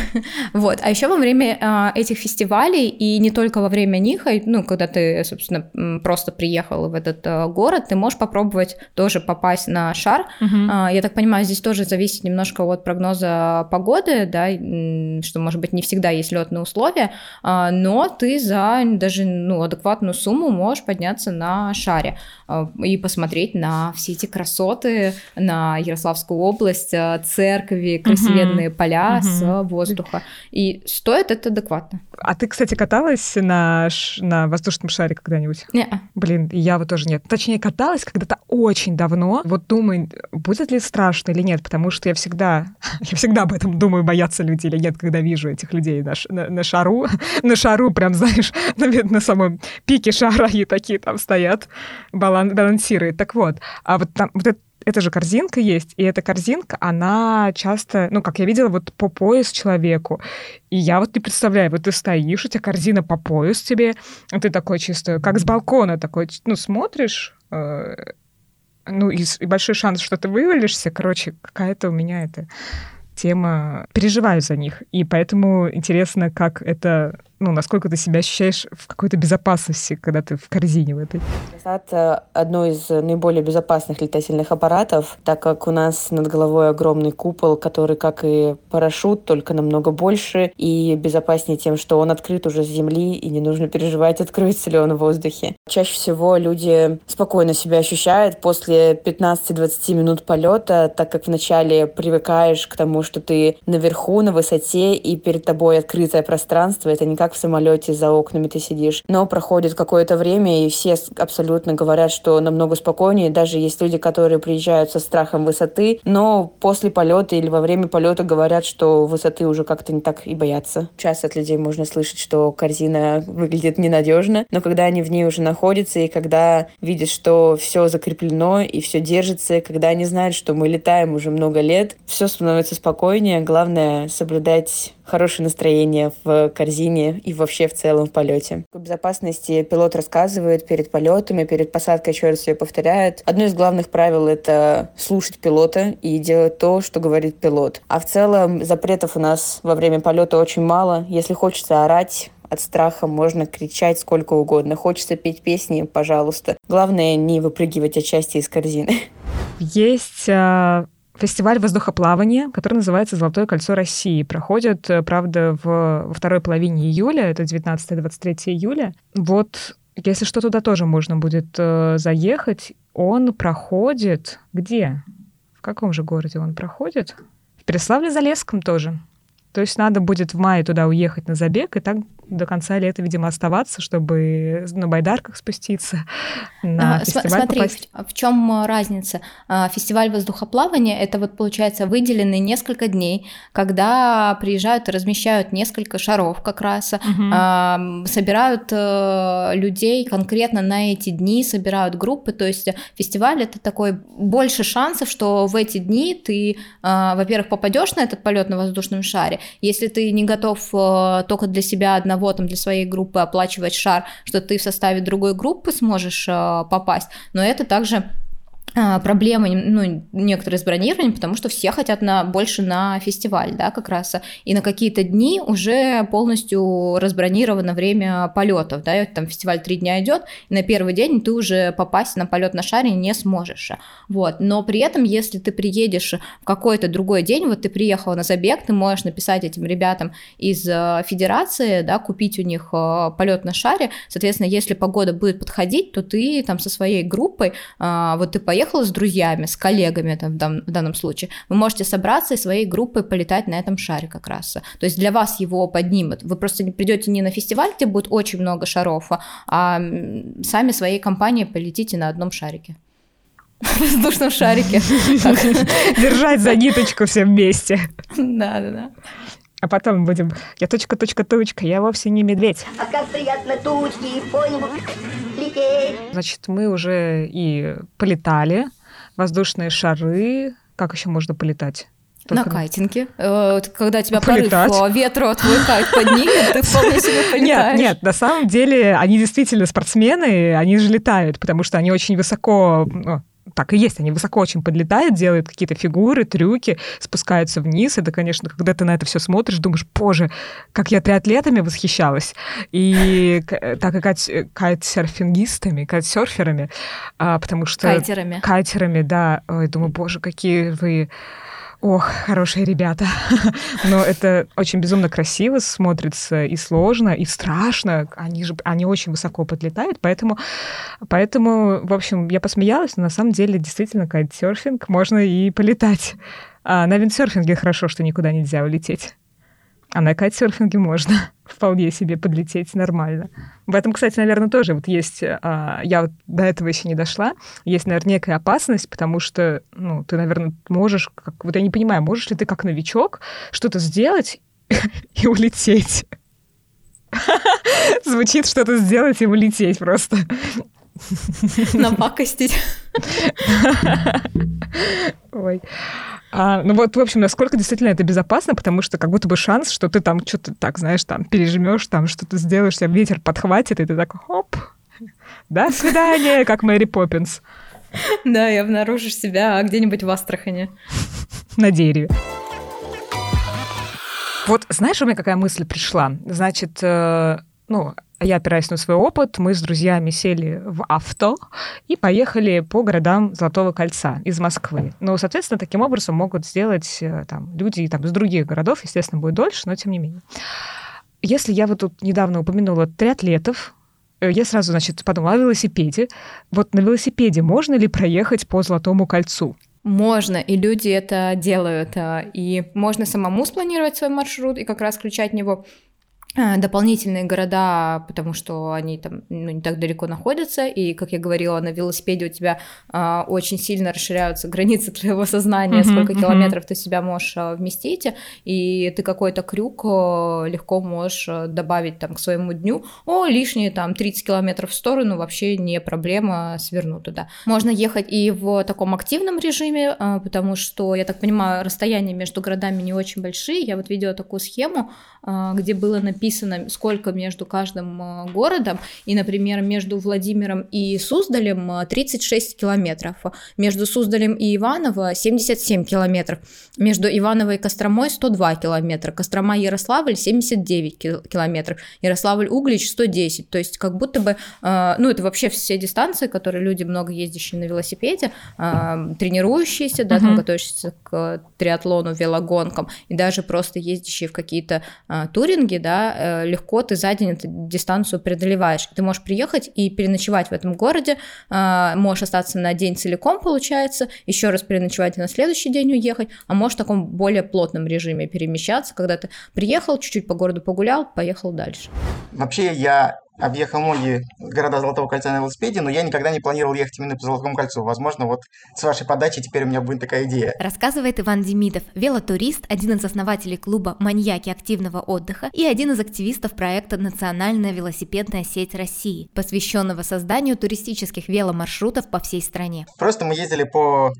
Вот. А еще во время а, этих фестивалей, и не только во время них, а, ну, когда ты, собственно, просто приехал в этот а, город, ты можешь попробовать тоже попасть на шар. Угу. А, я так понимаю, здесь тоже зависит немножко от прогноза погоды, да, что, может быть, не всегда есть летные условия, а, но ты за даже ну, адекватную сумму можешь подняться на шаре а, и посмотреть на все эти красоты, на Ярославскую область, церкви, красивенные угу. Поля угу. с воздуха. И стоит это адекватно. А ты, кстати, каталась на, на воздушном шаре когда-нибудь? Нет. Блин, я вот тоже нет. Точнее, каталась когда-то очень давно. Вот думаю, будет ли страшно или нет, потому что я всегда, (laughs) я всегда об этом думаю, боятся люди или нет, когда вижу этих людей на, на, на шару. (laughs) на шару прям, знаешь, (laughs) на, на самом пике шара и такие там стоят, балан, балансируют. Так вот, а вот там вот это эта же корзинка есть, и эта корзинка, она часто, ну, как я видела, вот по пояс человеку. И я вот не представляю, вот ты стоишь, у тебя корзина по пояс тебе, а ты такой чисто, как с балкона такой, ну, смотришь, э, ну, и, и большой шанс, что ты вывалишься. Короче, какая-то у меня это тема. Переживаю за них. И поэтому интересно, как это ну, насколько ты себя ощущаешь в какой-то безопасности, когда ты в корзине в этой? Сад э, одно из наиболее безопасных летательных аппаратов, так как у нас над головой огромный купол, который, как и парашют, только намного больше и безопаснее тем, что он открыт уже с земли, и не нужно переживать, (laughs) откроется ли он в воздухе. Чаще всего люди спокойно себя ощущают после 15-20 минут полета, так как вначале привыкаешь к тому, что ты наверху, на высоте, и перед тобой открытое пространство. Это не как как в самолете за окнами ты сидишь. Но проходит какое-то время, и все абсолютно говорят, что намного спокойнее. Даже есть люди, которые приезжают со страхом высоты, но после полета или во время полета говорят, что высоты уже как-то не так и боятся. Часто от людей можно слышать, что корзина выглядит ненадежно, но когда они в ней уже находятся, и когда видят, что все закреплено и все держится, и когда они знают, что мы летаем уже много лет, все становится спокойнее. Главное соблюдать хорошее настроение в корзине и вообще в целом в полете. По безопасности пилот рассказывает перед полетом и перед посадкой еще раз себе повторяет. Одно из главных правил — это слушать пилота и делать то, что говорит пилот. А в целом запретов у нас во время полета очень мало. Если хочется орать, от страха можно кричать сколько угодно. Хочется петь песни, пожалуйста. Главное не выпрыгивать отчасти из корзины. Есть а, фестиваль воздухоплавания, который называется «Золотое кольцо России». Проходит, э, правда, в, во второй половине июля, это 19-23 июля. Вот если что, туда тоже можно будет э, заехать. Он проходит где? В каком же городе он проходит? В Переславле-Залесском тоже. То есть надо будет в мае туда уехать на забег, и так до конца лета, видимо, оставаться, чтобы на байдарках спуститься, на а, фестиваль Смотри, попасть. в, в чем разница? А, фестиваль воздухоплавания — это вот, получается, выделенные несколько дней, когда приезжают и размещают несколько шаров как раз, угу. собирают э, людей конкретно на эти дни, собирают группы, то есть фестиваль — это такой больше шансов, что в эти дни ты, а, во-первых, попадешь на этот полет на воздушном шаре, если ты не готов э, только для себя одного одного там для своей группы оплачивать шар, что ты в составе другой группы сможешь э, попасть, но это также проблемы, ну, некоторые с бронированием, потому что все хотят на, больше на фестиваль, да, как раз, и на какие-то дни уже полностью разбронировано время полетов, да, там фестиваль три дня идет, и на первый день ты уже попасть на полет на шаре не сможешь, вот, но при этом, если ты приедешь в какой-то другой день, вот ты приехал на забег, ты можешь написать этим ребятам из э, федерации, да, купить у них э, полет на шаре, соответственно, если погода будет подходить, то ты там со своей группой, э, вот ты поехал поехал с друзьями, с коллегами там, в, дан, в данном случае, вы можете собраться и своей группой полетать на этом шаре как раз. То есть для вас его поднимут. Вы просто не придете не на фестиваль, где будет очень много шаров, а сами своей компанией полетите на одном шарике в воздушном шарике. (laughs) Держать за ниточку все вместе. Да, да, да. А потом будем, я точка, точка, точка, я вовсе не медведь. А как приятно тучки по небу лететь. Значит, мы уже и полетали, воздушные шары, как еще можно полетать? Только... На кайтинге. Э, когда тебя Полетать. порыв ветра твой кайт поднимет, ты вполне себе полетаешь. Нет, нет, на самом деле они действительно спортсмены, они же летают, потому что они очень высоко, ну, так и есть, они высоко очень подлетают, делают какие-то фигуры, трюки, спускаются вниз. Это, конечно, когда ты на это все смотришь, думаешь, боже, как я триатлетами восхищалась. И так и кайтсерфингистами, кайтсерферами, а, потому что... Кайтерами. Кайтерами, да. Ой, думаю, боже, какие вы Ох, хорошие ребята. (laughs) Но это очень безумно красиво смотрится и сложно, и страшно. Они же, они очень высоко подлетают, поэтому, поэтому, в общем, я посмеялась, но на самом деле действительно кайтсерфинг можно и полетать. А на виндсерфинге хорошо, что никуда нельзя улететь. А на кайтсерфинге можно вполне себе подлететь нормально. В этом, кстати, наверное, тоже вот есть... А, я вот до этого еще не дошла. Есть, наверное, некая опасность, потому что, ну, ты, наверное, можешь... Как, вот я не понимаю, можешь ли ты как новичок что-то сделать (laughs) и улететь? (laughs) Звучит что-то сделать и улететь просто. Напакостить. (laughs) Ой. А, ну вот, в общем, насколько действительно это безопасно, потому что как будто бы шанс, что ты там что-то так, знаешь, там пережмешь, там что-то сделаешь, тебя ветер подхватит, и ты так, хоп, до свидания, (laughs) как Мэри Поппинс. Да, и обнаружишь себя где-нибудь в Астрахане. На дереве. Вот знаешь, у меня какая мысль пришла? Значит, э, ну, я опираясь на свой опыт, мы с друзьями сели в авто и поехали по городам Золотого кольца из Москвы. Ну, соответственно, таким образом могут сделать э, там, люди там, из других городов, естественно, будет дольше, но тем не менее. Если я вот тут недавно упомянула триатлетов, э, я сразу, значит, подумала о велосипеде. Вот на велосипеде можно ли проехать по Золотому кольцу? Можно, и люди это делают. Э, и можно самому спланировать свой маршрут и как раз включать в него дополнительные города, потому что они там ну, не так далеко находятся, и, как я говорила, на велосипеде у тебя э, очень сильно расширяются (laughs) границы твоего сознания, mm-hmm, сколько mm-hmm. километров ты себя можешь э, вместить, и ты какой-то крюк легко можешь добавить там к своему дню, о, лишние там 30 километров в сторону, вообще не проблема, сверну туда. Можно ехать и в таком активном режиме, э, потому что, я так понимаю, расстояния между городами не очень большие, я вот видела такую схему, э, где было написано написано, сколько между каждым э, городом, и, например, между Владимиром и Суздалем 36 э, километров, между Суздалем и Иваново 77 километров, между Иваново и Костромой 102 километра, Кострома и Ярославль 79 километров, Ярославль-Углич 110, то есть как будто бы, э, ну это вообще все дистанции, которые люди много ездящие на велосипеде, тренирующиеся, да, uh-huh. там готовящиеся к триатлону, велогонкам, и даже просто ездящие в какие-то туринги, да, Э, легко ты за день эту дистанцию преодолеваешь. Ты можешь приехать и переночевать в этом городе, э, можешь остаться на день целиком, получается, еще раз переночевать и на следующий день уехать, а можешь в таком более плотном режиме перемещаться, когда ты приехал, чуть-чуть по городу погулял, поехал дальше. Вообще я объехал многие города Золотого кольца на велосипеде, но я никогда не планировал ехать именно по Золотому кольцу. Возможно, вот с вашей подачи теперь у меня будет такая идея. Рассказывает Иван Демидов, велотурист, один из основателей клуба «Маньяки активного отдыха» и один из активистов проекта «Национальная велосипедная сеть России», посвященного созданию туристических веломаршрутов по всей стране. Просто мы ездили по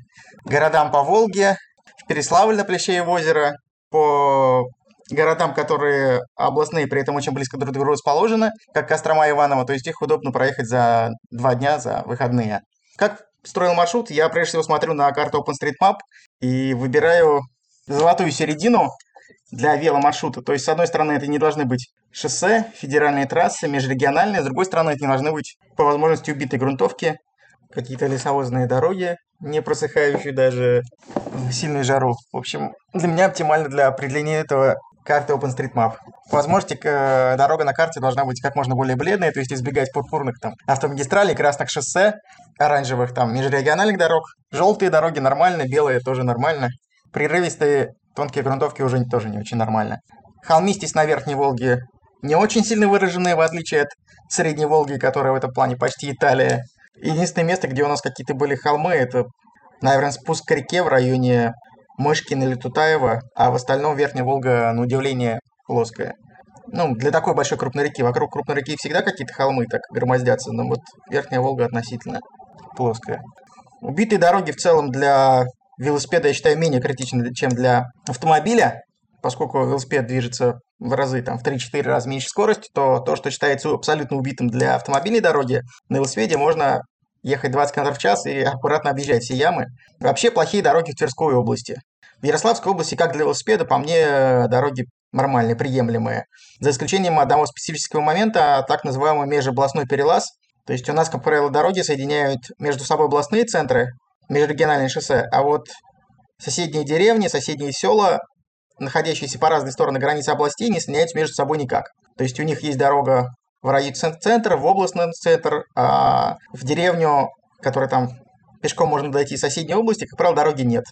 городам по Волге, в Переславль на Плещеево озеро, по городам, которые областные, при этом очень близко друг к другу расположены, как Кострома и Иваново, то есть их удобно проехать за два дня, за выходные. Как строил маршрут, я прежде всего смотрю на карту OpenStreetMap и выбираю золотую середину для веломаршрута. То есть, с одной стороны, это не должны быть шоссе, федеральные трассы, межрегиональные, с другой стороны, это не должны быть по возможности убитые грунтовки, какие-то лесовозные дороги, не просыхающие даже в сильную жару. В общем, для меня оптимально для определения этого карты OpenStreetMap. По возможности, э, дорога на карте должна быть как можно более бледной, то есть избегать пурпурных там автомагистралей, красных шоссе, оранжевых там межрегиональных дорог. Желтые дороги нормально, белые тоже нормально. Прерывистые тонкие грунтовки уже тоже не очень нормально. Холмистость на Верхней Волге не очень сильно выраженная, в отличие от Средней Волги, которая в этом плане почти Италия. Единственное место, где у нас какие-то были холмы, это, наверное, спуск к реке в районе Мышкин или Тутаева, а в остальном Верхняя Волга, на удивление, плоская. Ну, для такой большой крупной реки. Вокруг крупной реки всегда какие-то холмы так громоздятся, но вот Верхняя Волга относительно плоская. Убитые дороги в целом для велосипеда, я считаю, менее критичны, чем для автомобиля, поскольку велосипед движется в разы, там, в 3-4 раза меньше скорости, то то, что считается абсолютно убитым для автомобильной дороги, на велосипеде можно ехать 20 км в час и аккуратно объезжать все ямы. Вообще плохие дороги в Тверской области. В Ярославской области, как для велосипеда, по мне, дороги нормальные, приемлемые. За исключением одного специфического момента, так называемый межобластной перелаз. То есть у нас, как правило, дороги соединяют между собой областные центры, межрегиональные шоссе, а вот соседние деревни, соседние села, находящиеся по разные стороны границы областей, не соединяются между собой никак. То есть у них есть дорога в райцентр, в областный центр, а в деревню, которая там пешком можно дойти из соседней области, как правило, дороги нет.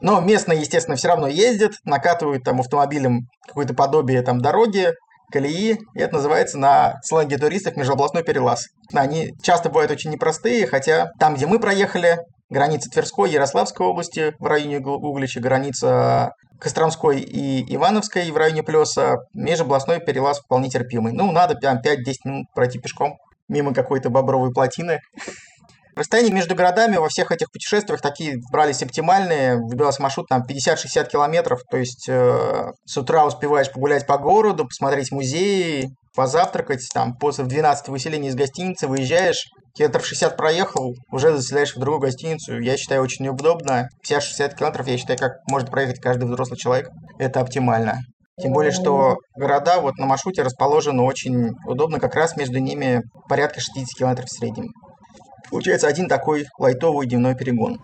Но местные, естественно, все равно ездят, накатывают там автомобилем какое-то подобие там дороги, колеи, и это называется на сленге туристов межобластной перелаз. Они часто бывают очень непростые, хотя там, где мы проехали, граница Тверской, Ярославской области в районе Углича, граница Костромской и Ивановской в районе Плеса, межобластной перелаз вполне терпимый. Ну, надо прям 5-10 минут пройти пешком мимо какой-то бобровой плотины. Расстояния между городами во всех этих путешествиях такие брались оптимальные. Выбирался маршрут там 50-60 километров. То есть э, с утра успеваешь погулять по городу, посмотреть музеи, позавтракать. Там после в 12 выселения из гостиницы выезжаешь, километров 60 проехал, уже заселяешь в другую гостиницу. Я считаю, очень неудобно. 50-60 километров, я считаю, как может проехать каждый взрослый человек. Это оптимально. Тем более, что города вот на маршруте расположены очень удобно, как раз между ними порядка 60 километров в среднем. Получается один такой лайтовый дневной перегон.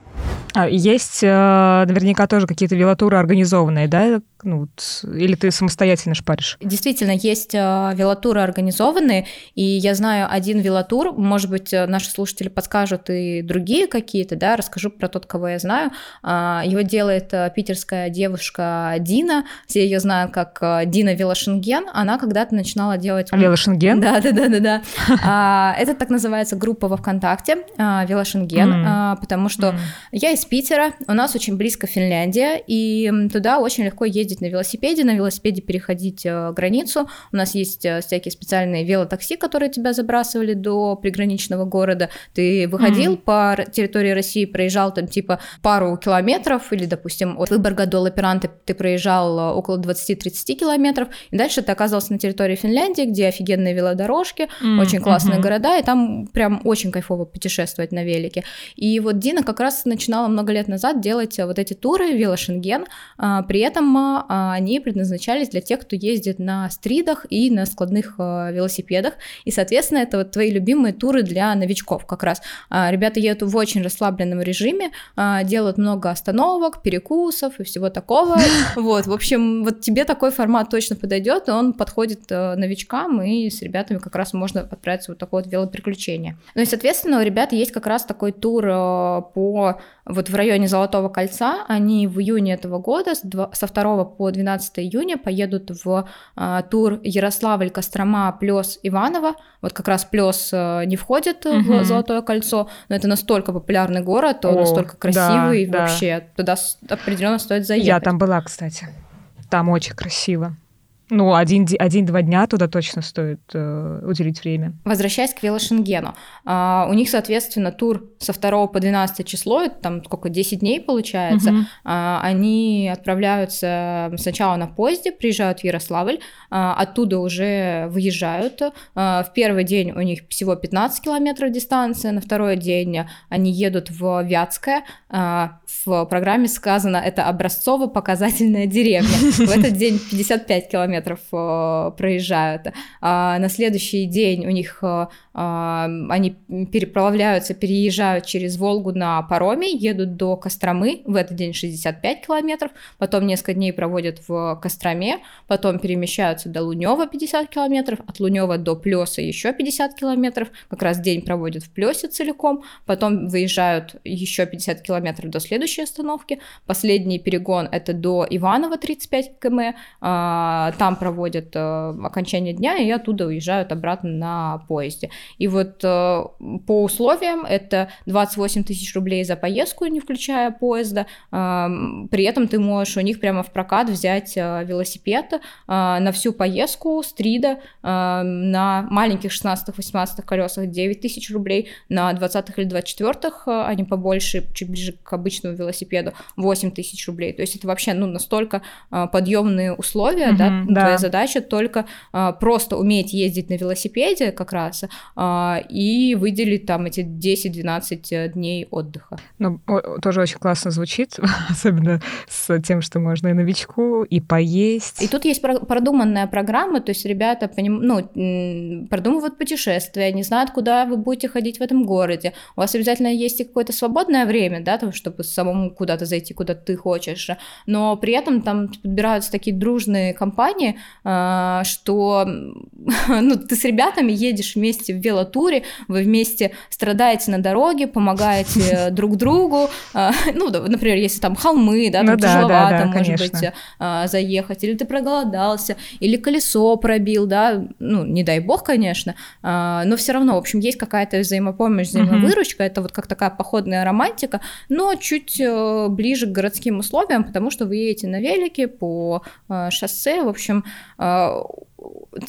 А, есть э, наверняка тоже какие-то велотуры организованные, да? Ну, вот, или ты самостоятельно шпаришь? Действительно, есть э, велотуры организованные, и я знаю один велотур, может быть, э, наши слушатели подскажут и другие какие-то, да, расскажу про тот, кого я знаю. Э, его делает э, питерская девушка Дина, все ее знают как э, Дина Велошенген, она когда-то начинала делать... Велошенген? Да, да, да, да, да. (laughs) А, это так называется группа во ВКонтакте, Велошенген, потому что я из Питера, у нас очень близко Финляндия, и туда очень легко ездить на велосипеде, на велосипеде переходить э, границу. У нас есть э, всякие специальные велотакси, которые тебя забрасывали до приграничного города. Ты выходил mm-hmm. по территории России, проезжал там типа пару километров, или, допустим, от Выборга до Лаперанты ты проезжал э, около 20-30 километров, и дальше ты оказался на территории Финляндии, где офигенные велодорожки, mm-hmm. очень классные mm-hmm. города, и там прям очень кайфово путешествовать на велике. И вот Дина как раз начинала много лет назад делать вот эти туры велошенген, а, при этом а, они предназначались для тех, кто ездит на стридах и на складных а, велосипедах, и, соответственно, это вот твои любимые туры для новичков как раз. Ребята едут в очень расслабленном режиме, делают много остановок, перекусов и всего такого. (laughs) Вот, в общем, вот тебе такой формат точно подойдет, он подходит новичкам, и с ребятами как раз можно отправиться в вот такое вот велоприключение. Ну и, соответственно, у ребят есть как раз такой тур по вот в районе Золотого кольца. Они в июне этого года, со 2 по 12 июня, поедут в а, тур Ярославль, Кострома, Плес, Иваново. Вот как раз Плес а, не входит угу. в Золотое кольцо, но это настолько популярный город, он О, настолько красивый, да, вообще да. туда определенно стоит заехать. Я там была, кстати. Там очень красиво. Ну, один-два один, дня туда точно стоит э, уделить время. Возвращаясь к велошенгену. Uh, у них, соответственно, тур со 2 по 12 число, это там сколько, 10 дней получается. Uh-huh. Uh, они отправляются сначала на поезде, приезжают в Ярославль, uh, оттуда уже выезжают. В первый день у них всего 15 километров дистанция, на второй день они едут в Вятское. В программе сказано, это образцово-показательная деревня. (laughs) В этот день 55 километров километров э, проезжают. А на следующий день у них э, они переправляются, переезжают через Волгу на пароме, едут до Костромы, в этот день 65 километров, потом несколько дней проводят в Костроме, потом перемещаются до Лунева 50 километров, от Лунева до Плеса еще 50 километров, как раз день проводят в Плесе целиком, потом выезжают еще 50 километров до следующей остановки, последний перегон это до Иванова 35 км, а, там проводят э, окончание дня и оттуда уезжают обратно на поезде. И вот э, по условиям это 28 тысяч рублей за поездку, не включая поезда. При этом ты можешь у них прямо в прокат взять э, велосипед э, на всю поездку стрида э, на маленьких 16-18 колесах 9 тысяч рублей, на 20 или 24 э, они побольше, чуть ближе к обычному велосипеду 8 тысяч рублей. То есть это вообще ну, настолько подъемные условия, mm-hmm, да, да, твоя задача только просто уметь ездить на велосипеде как раз, а, и выделить там эти 10-12 дней отдыха. Ну, тоже очень классно звучит, (laughs) особенно с тем, что можно и новичку, и поесть. И тут есть продуманная программа, то есть ребята поним... ну, продумывают путешествия, не знают, куда вы будете ходить в этом городе. У вас обязательно есть и какое-то свободное время, да, там, чтобы самому куда-то зайти, куда ты хочешь, но при этом там подбираются такие дружные компании, а, что (laughs) ну, ты с ребятами едешь вместе в велотуре, вы вместе страдаете на дороге, помогаете (laughs) друг другу, а, ну, например, если там холмы, да, там ну, тяжеловато, да, да, может быть, а, заехать, или ты проголодался, или колесо пробил, да, ну, не дай бог, конечно, но все равно, в общем, есть какая-то взаимопомощь, взаимовыручка, это вот как такая походная романтика, но чуть э, ближе к городским условиям, потому что вы едете на велике по э, шоссе, в общем,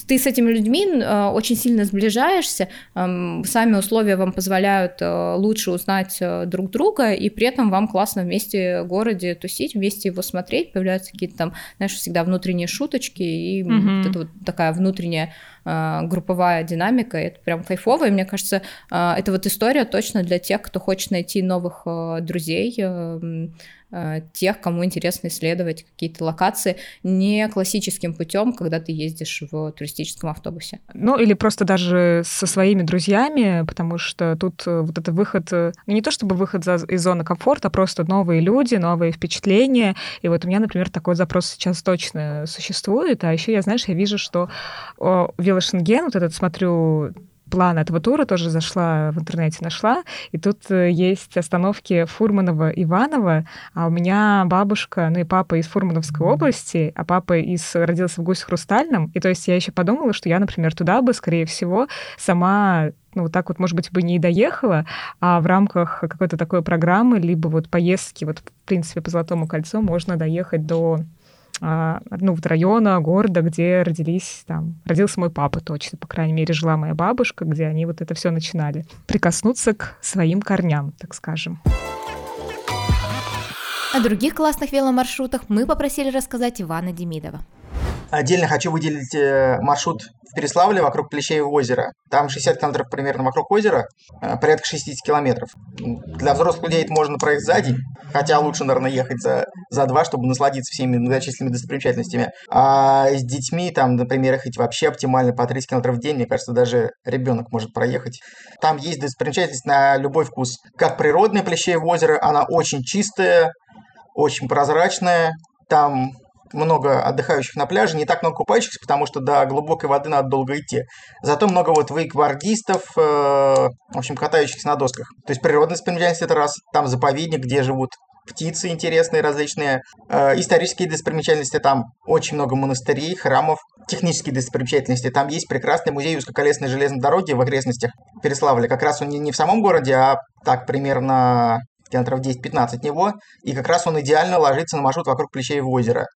ты с этими людьми э, очень сильно сближаешься, э, сами условия вам позволяют э, лучше узнать э, друг друга, и при этом вам классно вместе в городе тусить, вместе его смотреть, появляются какие-то там, знаешь, всегда внутренние шуточки, и mm-hmm. вот это вот такая внутренняя групповая динамика, это прям кайфово, и мне кажется, э, это вот история точно для тех, кто хочет найти новых э, друзей, э, Э, тех, кому интересно исследовать какие-то локации не классическим путем, когда ты ездишь в туристическом автобусе. Ну, или просто даже со своими друзьями, потому что тут э, вот это выход, э, ну, не то чтобы выход из зоны комфорта, а просто новые люди, новые впечатления. И вот у меня, например, такой запрос сейчас точно существует. А еще я, знаешь, я вижу, что велошенген, вот этот смотрю план этого тура тоже зашла в интернете, нашла, и тут э, есть остановки Фурманова, Иванова, а у меня бабушка, ну и папа из Фурмановской области, а папа из родился в Гусь-Хрустальном, и то есть я еще подумала, что я, например, туда бы, скорее всего, сама ну, вот так вот, может быть, бы не доехала, а в рамках какой-то такой программы, либо вот поездки, вот, в принципе, по Золотому кольцу можно доехать до ну, вот района, города, где родились там, родился мой папа точно, по крайней мере, жила моя бабушка, где они вот это все начинали. Прикоснуться к своим корням, так скажем. О других классных веломаршрутах мы попросили рассказать Ивана Демидова. Отдельно хочу выделить э, маршрут в Переславле вокруг Плещеева озера. Там 60 километров примерно вокруг озера, э, порядка 60 километров. Для взрослых людей это можно проехать за день, хотя лучше, наверное, ехать за, за два, чтобы насладиться всеми многочисленными достопримечательностями. А с детьми, там, например, ехать вообще оптимально по 30 километров в день, мне кажется, даже ребенок может проехать. Там есть достопримечательность на любой вкус. Как природное Плещеево озеро, она очень чистая, очень прозрачная. Там много отдыхающих на пляже, не так много купающихся, потому что до глубокой воды надо долго идти. Зато много вот вейкбордистов, э, в общем, катающихся на досках. То есть природная достопримечательность это раз, там заповедник, где живут птицы интересные различные, э, исторические достопримечательности, там очень много монастырей, храмов, технические достопримечательности. Там есть прекрасный музей узкоколесной железной дороги в окрестностях Переславля. Как раз он не, не в самом городе, а так примерно километров 10-15 от него, и как раз он идеально ложится на маршрут вокруг Плещеева озера.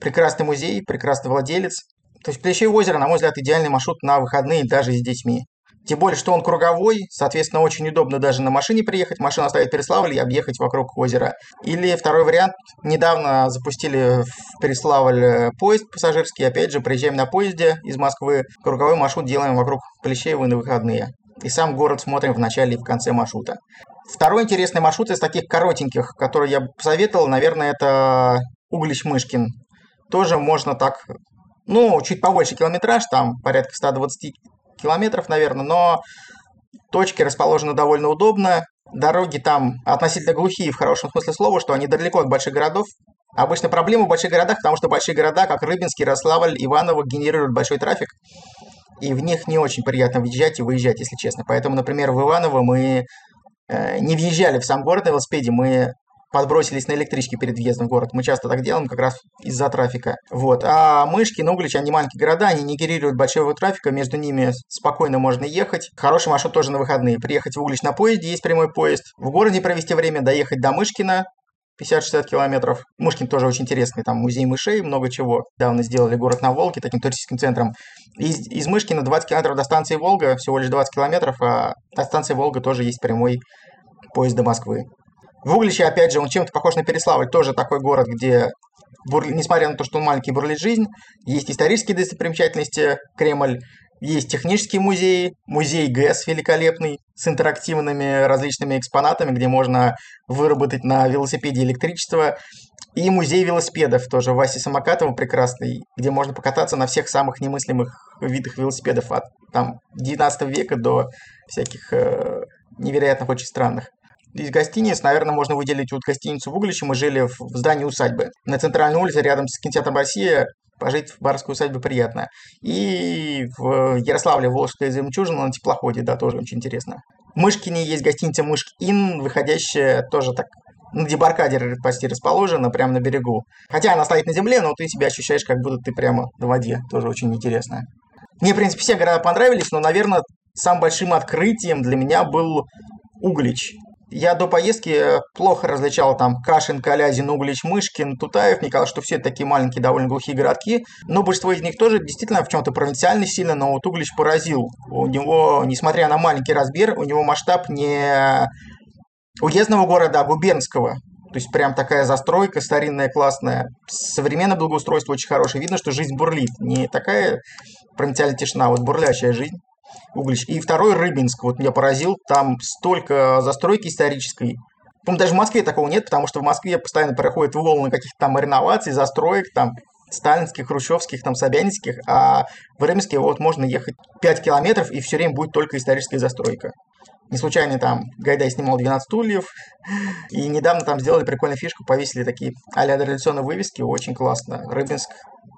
Прекрасный музей, прекрасный владелец. То есть Плещеево озеро, на мой взгляд, идеальный маршрут на выходные даже с детьми. Тем более, что он круговой, соответственно, очень удобно даже на машине приехать, машину оставить в Переславле и объехать вокруг озера. Или второй вариант, недавно запустили в Переславль э, поезд пассажирский, опять же, приезжаем на поезде из Москвы, круговой маршрут делаем вокруг Плещеева на выходные. И сам город смотрим в начале и в конце маршрута. Второй интересный маршрут из таких коротеньких, который я посоветовал, наверное, это Углич-Мышкин тоже можно так, ну, чуть побольше километраж, там порядка 120 километров, наверное, но точки расположены довольно удобно. Дороги там относительно глухие в хорошем смысле слова, что они далеко от больших городов. Обычно проблема в больших городах, потому что большие города, как Рыбинский, Рославль, Иваново, генерируют большой трафик. И в них не очень приятно въезжать и выезжать, если честно. Поэтому, например, в Иваново мы э, не въезжали в сам город на велосипеде, мы подбросились на электричке перед въездом в город. Мы часто так делаем как раз из-за трафика. Вот. А Мышки, Нуглич, они маленькие города, они не генерируют большого трафика, между ними спокойно можно ехать. Хороший маршрут тоже на выходные. Приехать в Углич на поезде, есть прямой поезд. В городе провести время, доехать до Мышкина, 50-60 километров. Мышкин тоже очень интересный, там музей мышей, много чего. Давно сделали город на Волге, таким туристическим центром. Из, из Мышкина 20 километров до станции Волга, всего лишь 20 километров, а от станции Волга тоже есть прямой поезд до Москвы. В Угличе, опять же, он чем-то похож на Переславль, тоже такой город, где, несмотря на то, что он маленький, бурлит жизнь, есть исторические достопримечательности, Кремль, Есть технические музеи, музей ГЭС великолепный, с интерактивными различными экспонатами, где можно выработать на велосипеде электричество. И музей велосипедов тоже Васи Самокатова прекрасный, где можно покататься на всех самых немыслимых видах велосипедов от там 19 века до всяких э, невероятных, очень странных. Из гостиниц, наверное, можно выделить вот гостиницу в Угличе. Мы жили в, здании усадьбы. На центральной улице, рядом с кинотеатром «Россия», пожить в барской усадьбе приятно. И в Ярославле Волжская жемчужина на теплоходе, да, тоже очень интересно. В Мышкине есть гостиница Мышк Ин, выходящая тоже так на дебаркадере почти расположена, прямо на берегу. Хотя она стоит на земле, но ты себя ощущаешь, как будто ты прямо на воде. Тоже очень интересно. Мне, в принципе, все города понравились, но, наверное, самым большим открытием для меня был Углич. Я до поездки плохо различал там Кашин, Калязин, Углич, Мышкин, Тутаев. Мне казалось, что все такие маленькие, довольно глухие городки. Но большинство из них тоже действительно в чем-то провинциально сильно, но вот Углич поразил. У него, несмотря на маленький размер, у него масштаб не уездного города, а губернского. То есть прям такая застройка старинная, классная. Современное благоустройство очень хорошее. Видно, что жизнь бурлит. Не такая провинциальная тишина, а вот бурлящая жизнь. Углич. И второй Рыбинск, вот меня поразил, там столько застройки исторической. по даже в Москве такого нет, потому что в Москве постоянно проходят волны каких-то там реноваций, застроек, там сталинских, хрущевских, там, собянинских, а в Рыбинске вот можно ехать 5 километров, и все время будет только историческая застройка. Не случайно там Гайдай снимал 12 стульев, и недавно там сделали прикольную фишку, повесили такие а-ля революционные вывески, очень классно. Рыбинск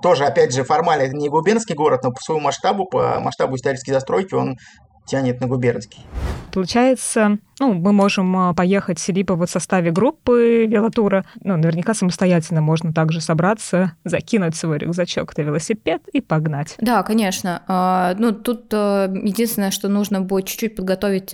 тоже, опять же, формально это не губернский город, но по своему масштабу, по масштабу исторической застройки он тянет на губернский. Получается, ну, мы можем а, поехать либо вот в составе группы велотура, ну, наверняка самостоятельно можно также собраться, закинуть свой рюкзачок на велосипед и погнать. Да, конечно. А, ну, тут а, единственное, что нужно будет чуть-чуть подготовить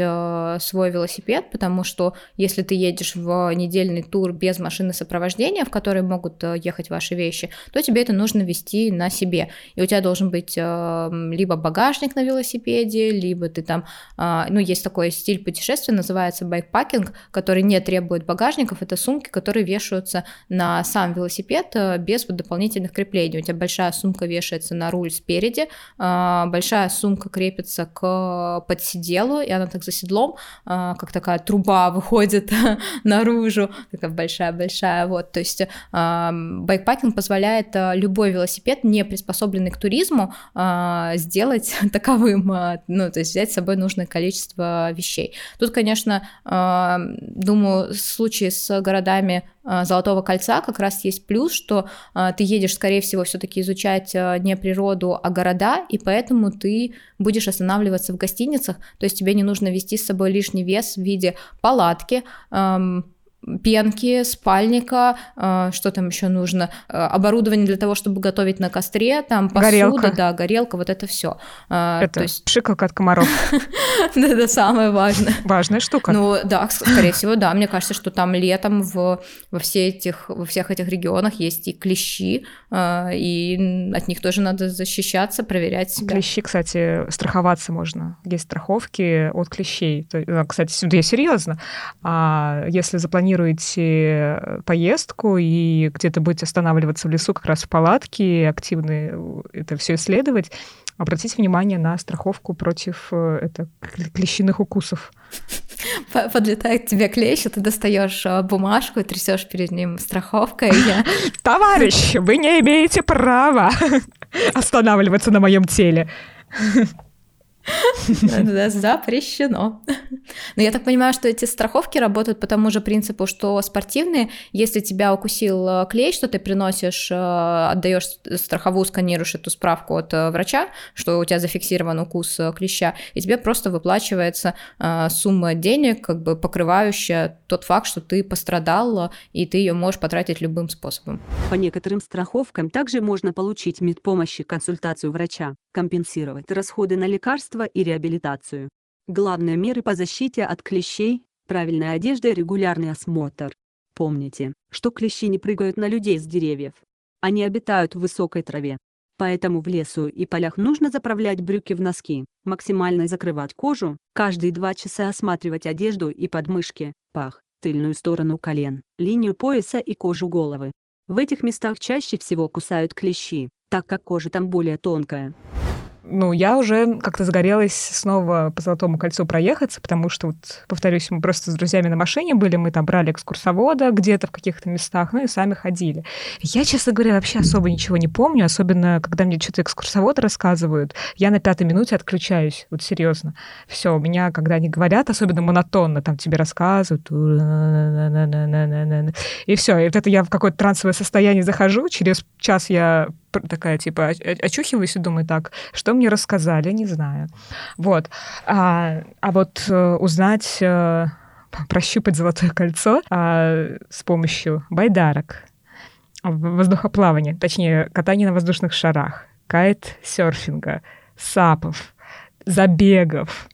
свой велосипед, потому что если ты едешь в недельный тур без машины сопровождения, в которой могут ехать ваши вещи, то тебе это нужно вести на себе. И у тебя должен быть либо багажник на велосипеде, либо ты там, ну, есть такой стиль путешествия, называется байкпакинг, который не требует багажников. Это сумки, которые вешаются на сам велосипед э, без дополнительных креплений. У тебя большая сумка вешается на руль спереди, а, большая сумка крепится к подсиделу, и она так за седлом, а, как такая труба (laughs) выходит (laughs) наружу, такая большая-большая, вот, то есть а, байкпакинг позволяет любой велосипед, не приспособленный к туризму, сделать (laughs) таковым, ну, то есть взять с собой нужное количество вещей. Тут, конечно, а, думаю, в случае с городами а, Золотого кольца как раз есть плюс, что а, ты едешь, скорее всего, все-таки изучать не природу, а города, и поэтому ты будешь останавливаться в гостиницах, то есть тебе не нужно вести с собой лишний вес в виде палатки, пенки, спальника, э, что там еще нужно, э, оборудование для того, чтобы готовить на костре, там посуда, горелка. да, горелка, вот это все. Э, это то есть... пшикалка от комаров. (laughs) Это самое важное. Важная штука. Ну да, скорее всего, да. Мне кажется, что там летом в, во, все этих, во всех этих регионах есть и клещи, и от них тоже надо защищаться, проверять себя. Клещи, кстати, страховаться можно. Есть страховки от клещей. Кстати, сюда я серьезно. А если запланировать планируете э, поездку и где-то будете останавливаться в лесу как раз в палатке, активно э, это все исследовать, обратите внимание на страховку против э, это, клещиных укусов. Подлетает тебе клещ, и ты достаешь бумажку и трясешь перед ним страховкой. (laughs) Товарищ, вы не имеете права (laughs) останавливаться на моем теле. (laughs) Запрещено. Но я так понимаю, что эти страховки работают по тому же принципу, что спортивные, если тебя укусил э, клещ, что ты приносишь, э, отдаешь страховую, сканируешь эту справку от э, врача, что у тебя зафиксирован укус клеща, и тебе просто выплачивается сумма денег, как бы покрывающая тот факт, что ты пострадал, и ты ее можешь потратить любым способом. По некоторым страховкам также можно получить медпомощь и консультацию врача, компенсировать расходы на лекарства лекарства и реабилитацию. Главные меры по защите от клещей – правильная одежда и регулярный осмотр. Помните, что клещи не прыгают на людей с деревьев. Они обитают в высокой траве. Поэтому в лесу и полях нужно заправлять брюки в носки, максимально закрывать кожу, каждые два часа осматривать одежду и подмышки, пах, тыльную сторону колен, линию пояса и кожу головы. В этих местах чаще всего кусают клещи, так как кожа там более тонкая. Ну, я уже как-то загорелась снова по Золотому кольцу проехаться, потому что, вот, повторюсь, мы просто с друзьями на машине были, мы там брали экскурсовода где-то в каких-то местах, ну и сами ходили. Я, честно говоря, вообще особо ничего не помню, особенно когда мне что-то экскурсоводы рассказывают, я на пятой минуте отключаюсь, вот серьезно. Все, у меня, когда они говорят, особенно монотонно, там тебе рассказывают, и все, и вот это я в какое-то трансовое состояние захожу, через час я такая, типа, очухиваюсь и думаю, так, что мне рассказали, не знаю. Вот. А, а вот э, узнать, э, прощупать золотое кольцо а, с помощью байдарок, воздухоплавания, точнее, катания на воздушных шарах, кайт-серфинга, сапов, забегов,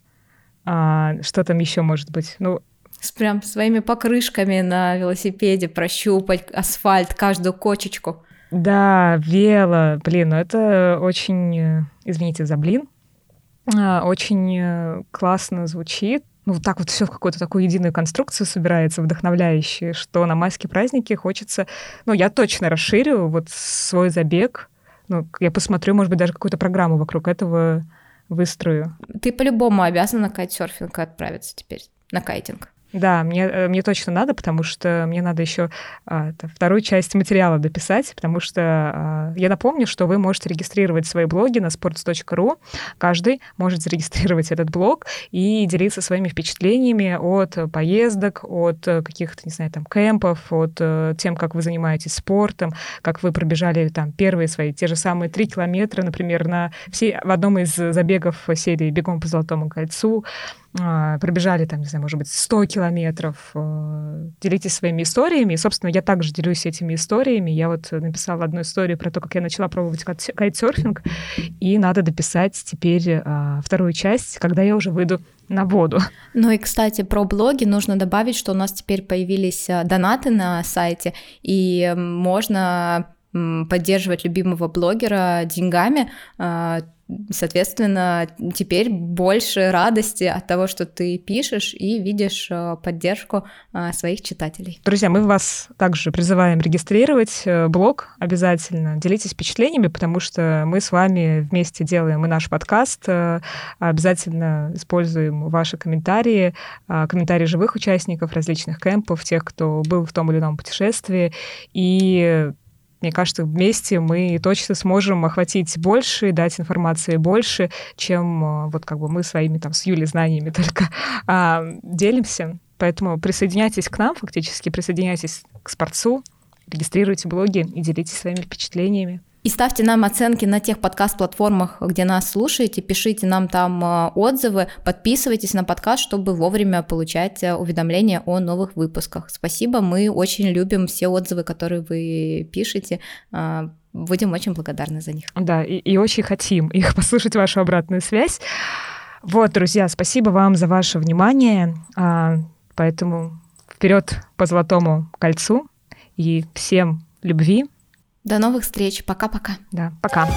а, что там еще может быть? Ну, с прям своими покрышками на велосипеде прощупать асфальт, каждую кочечку. Да, вело, блин, ну это очень, э, извините за блин, а, очень э, классно звучит. Ну, так вот все в какую-то такую единую конструкцию собирается, вдохновляющую, что на майские праздники хочется... Ну, я точно расширю вот свой забег. Ну, я посмотрю, может быть, даже какую-то программу вокруг этого выстрою. Ты по-любому обязана на кайтсерфинг отправиться теперь, на кайтинг. Да, мне, э, мне точно надо, потому что мне надо еще а, вторую часть материала дописать, потому что а, я напомню, что вы можете регистрировать свои блоги на sports.ru. Каждый может зарегистрировать этот блог и делиться своими впечатлениями от поездок, от каких-то, не знаю, там, кемпов, от uh, тем, как вы занимаетесь спортом, как вы пробежали там первые свои, те же самые три километра, например, на все, в одном из забегов серии «Бегом по Золотому кольцу», пробежали там, не знаю, может быть, 100 километров, э, делитесь своими историями. И, собственно, я также делюсь этими историями. Я вот написала одну историю про то, как я начала пробовать кайтсерфинг, и надо дописать теперь а, вторую часть, когда я уже выйду на воду. Ну и, кстати, про блоги нужно добавить, что у нас теперь появились а, донаты на сайте, и можно поддерживать любимого блогера деньгами, Соответственно, теперь больше радости от того, что ты пишешь и видишь э, поддержку э, своих читателей. Друзья, мы вас также призываем регистрировать э, блог обязательно. Делитесь впечатлениями, потому что мы с вами вместе делаем и наш подкаст. Обязательно используем ваши комментарии, комментарии живых участников различных кемпов, тех, кто был в том или ином путешествии. И мне кажется, вместе мы точно сможем охватить больше, дать информации больше, чем а, вот как бы мы своими там с Юлей знаниями (laughs) только а, делимся. Поэтому присоединяйтесь к нам, фактически присоединяйтесь к спортсу, регистрируйте блоги и делитесь своими впечатлениями. И ставьте нам оценки на тех подкаст-платформах, где нас слушаете, пишите нам там э, отзывы, подписывайтесь на подкаст, чтобы вовремя получать э, уведомления о новых выпусках. Спасибо, мы очень любим все отзывы, которые вы пишете. Э, будем очень благодарны за них. Да, и, и очень хотим их (laughs) послушать вашу обратную связь. Вот, друзья, спасибо вам за ваше внимание. А, поэтому вперед по золотому кольцу и всем любви, до новых встреч. Пока-пока. Да, пока.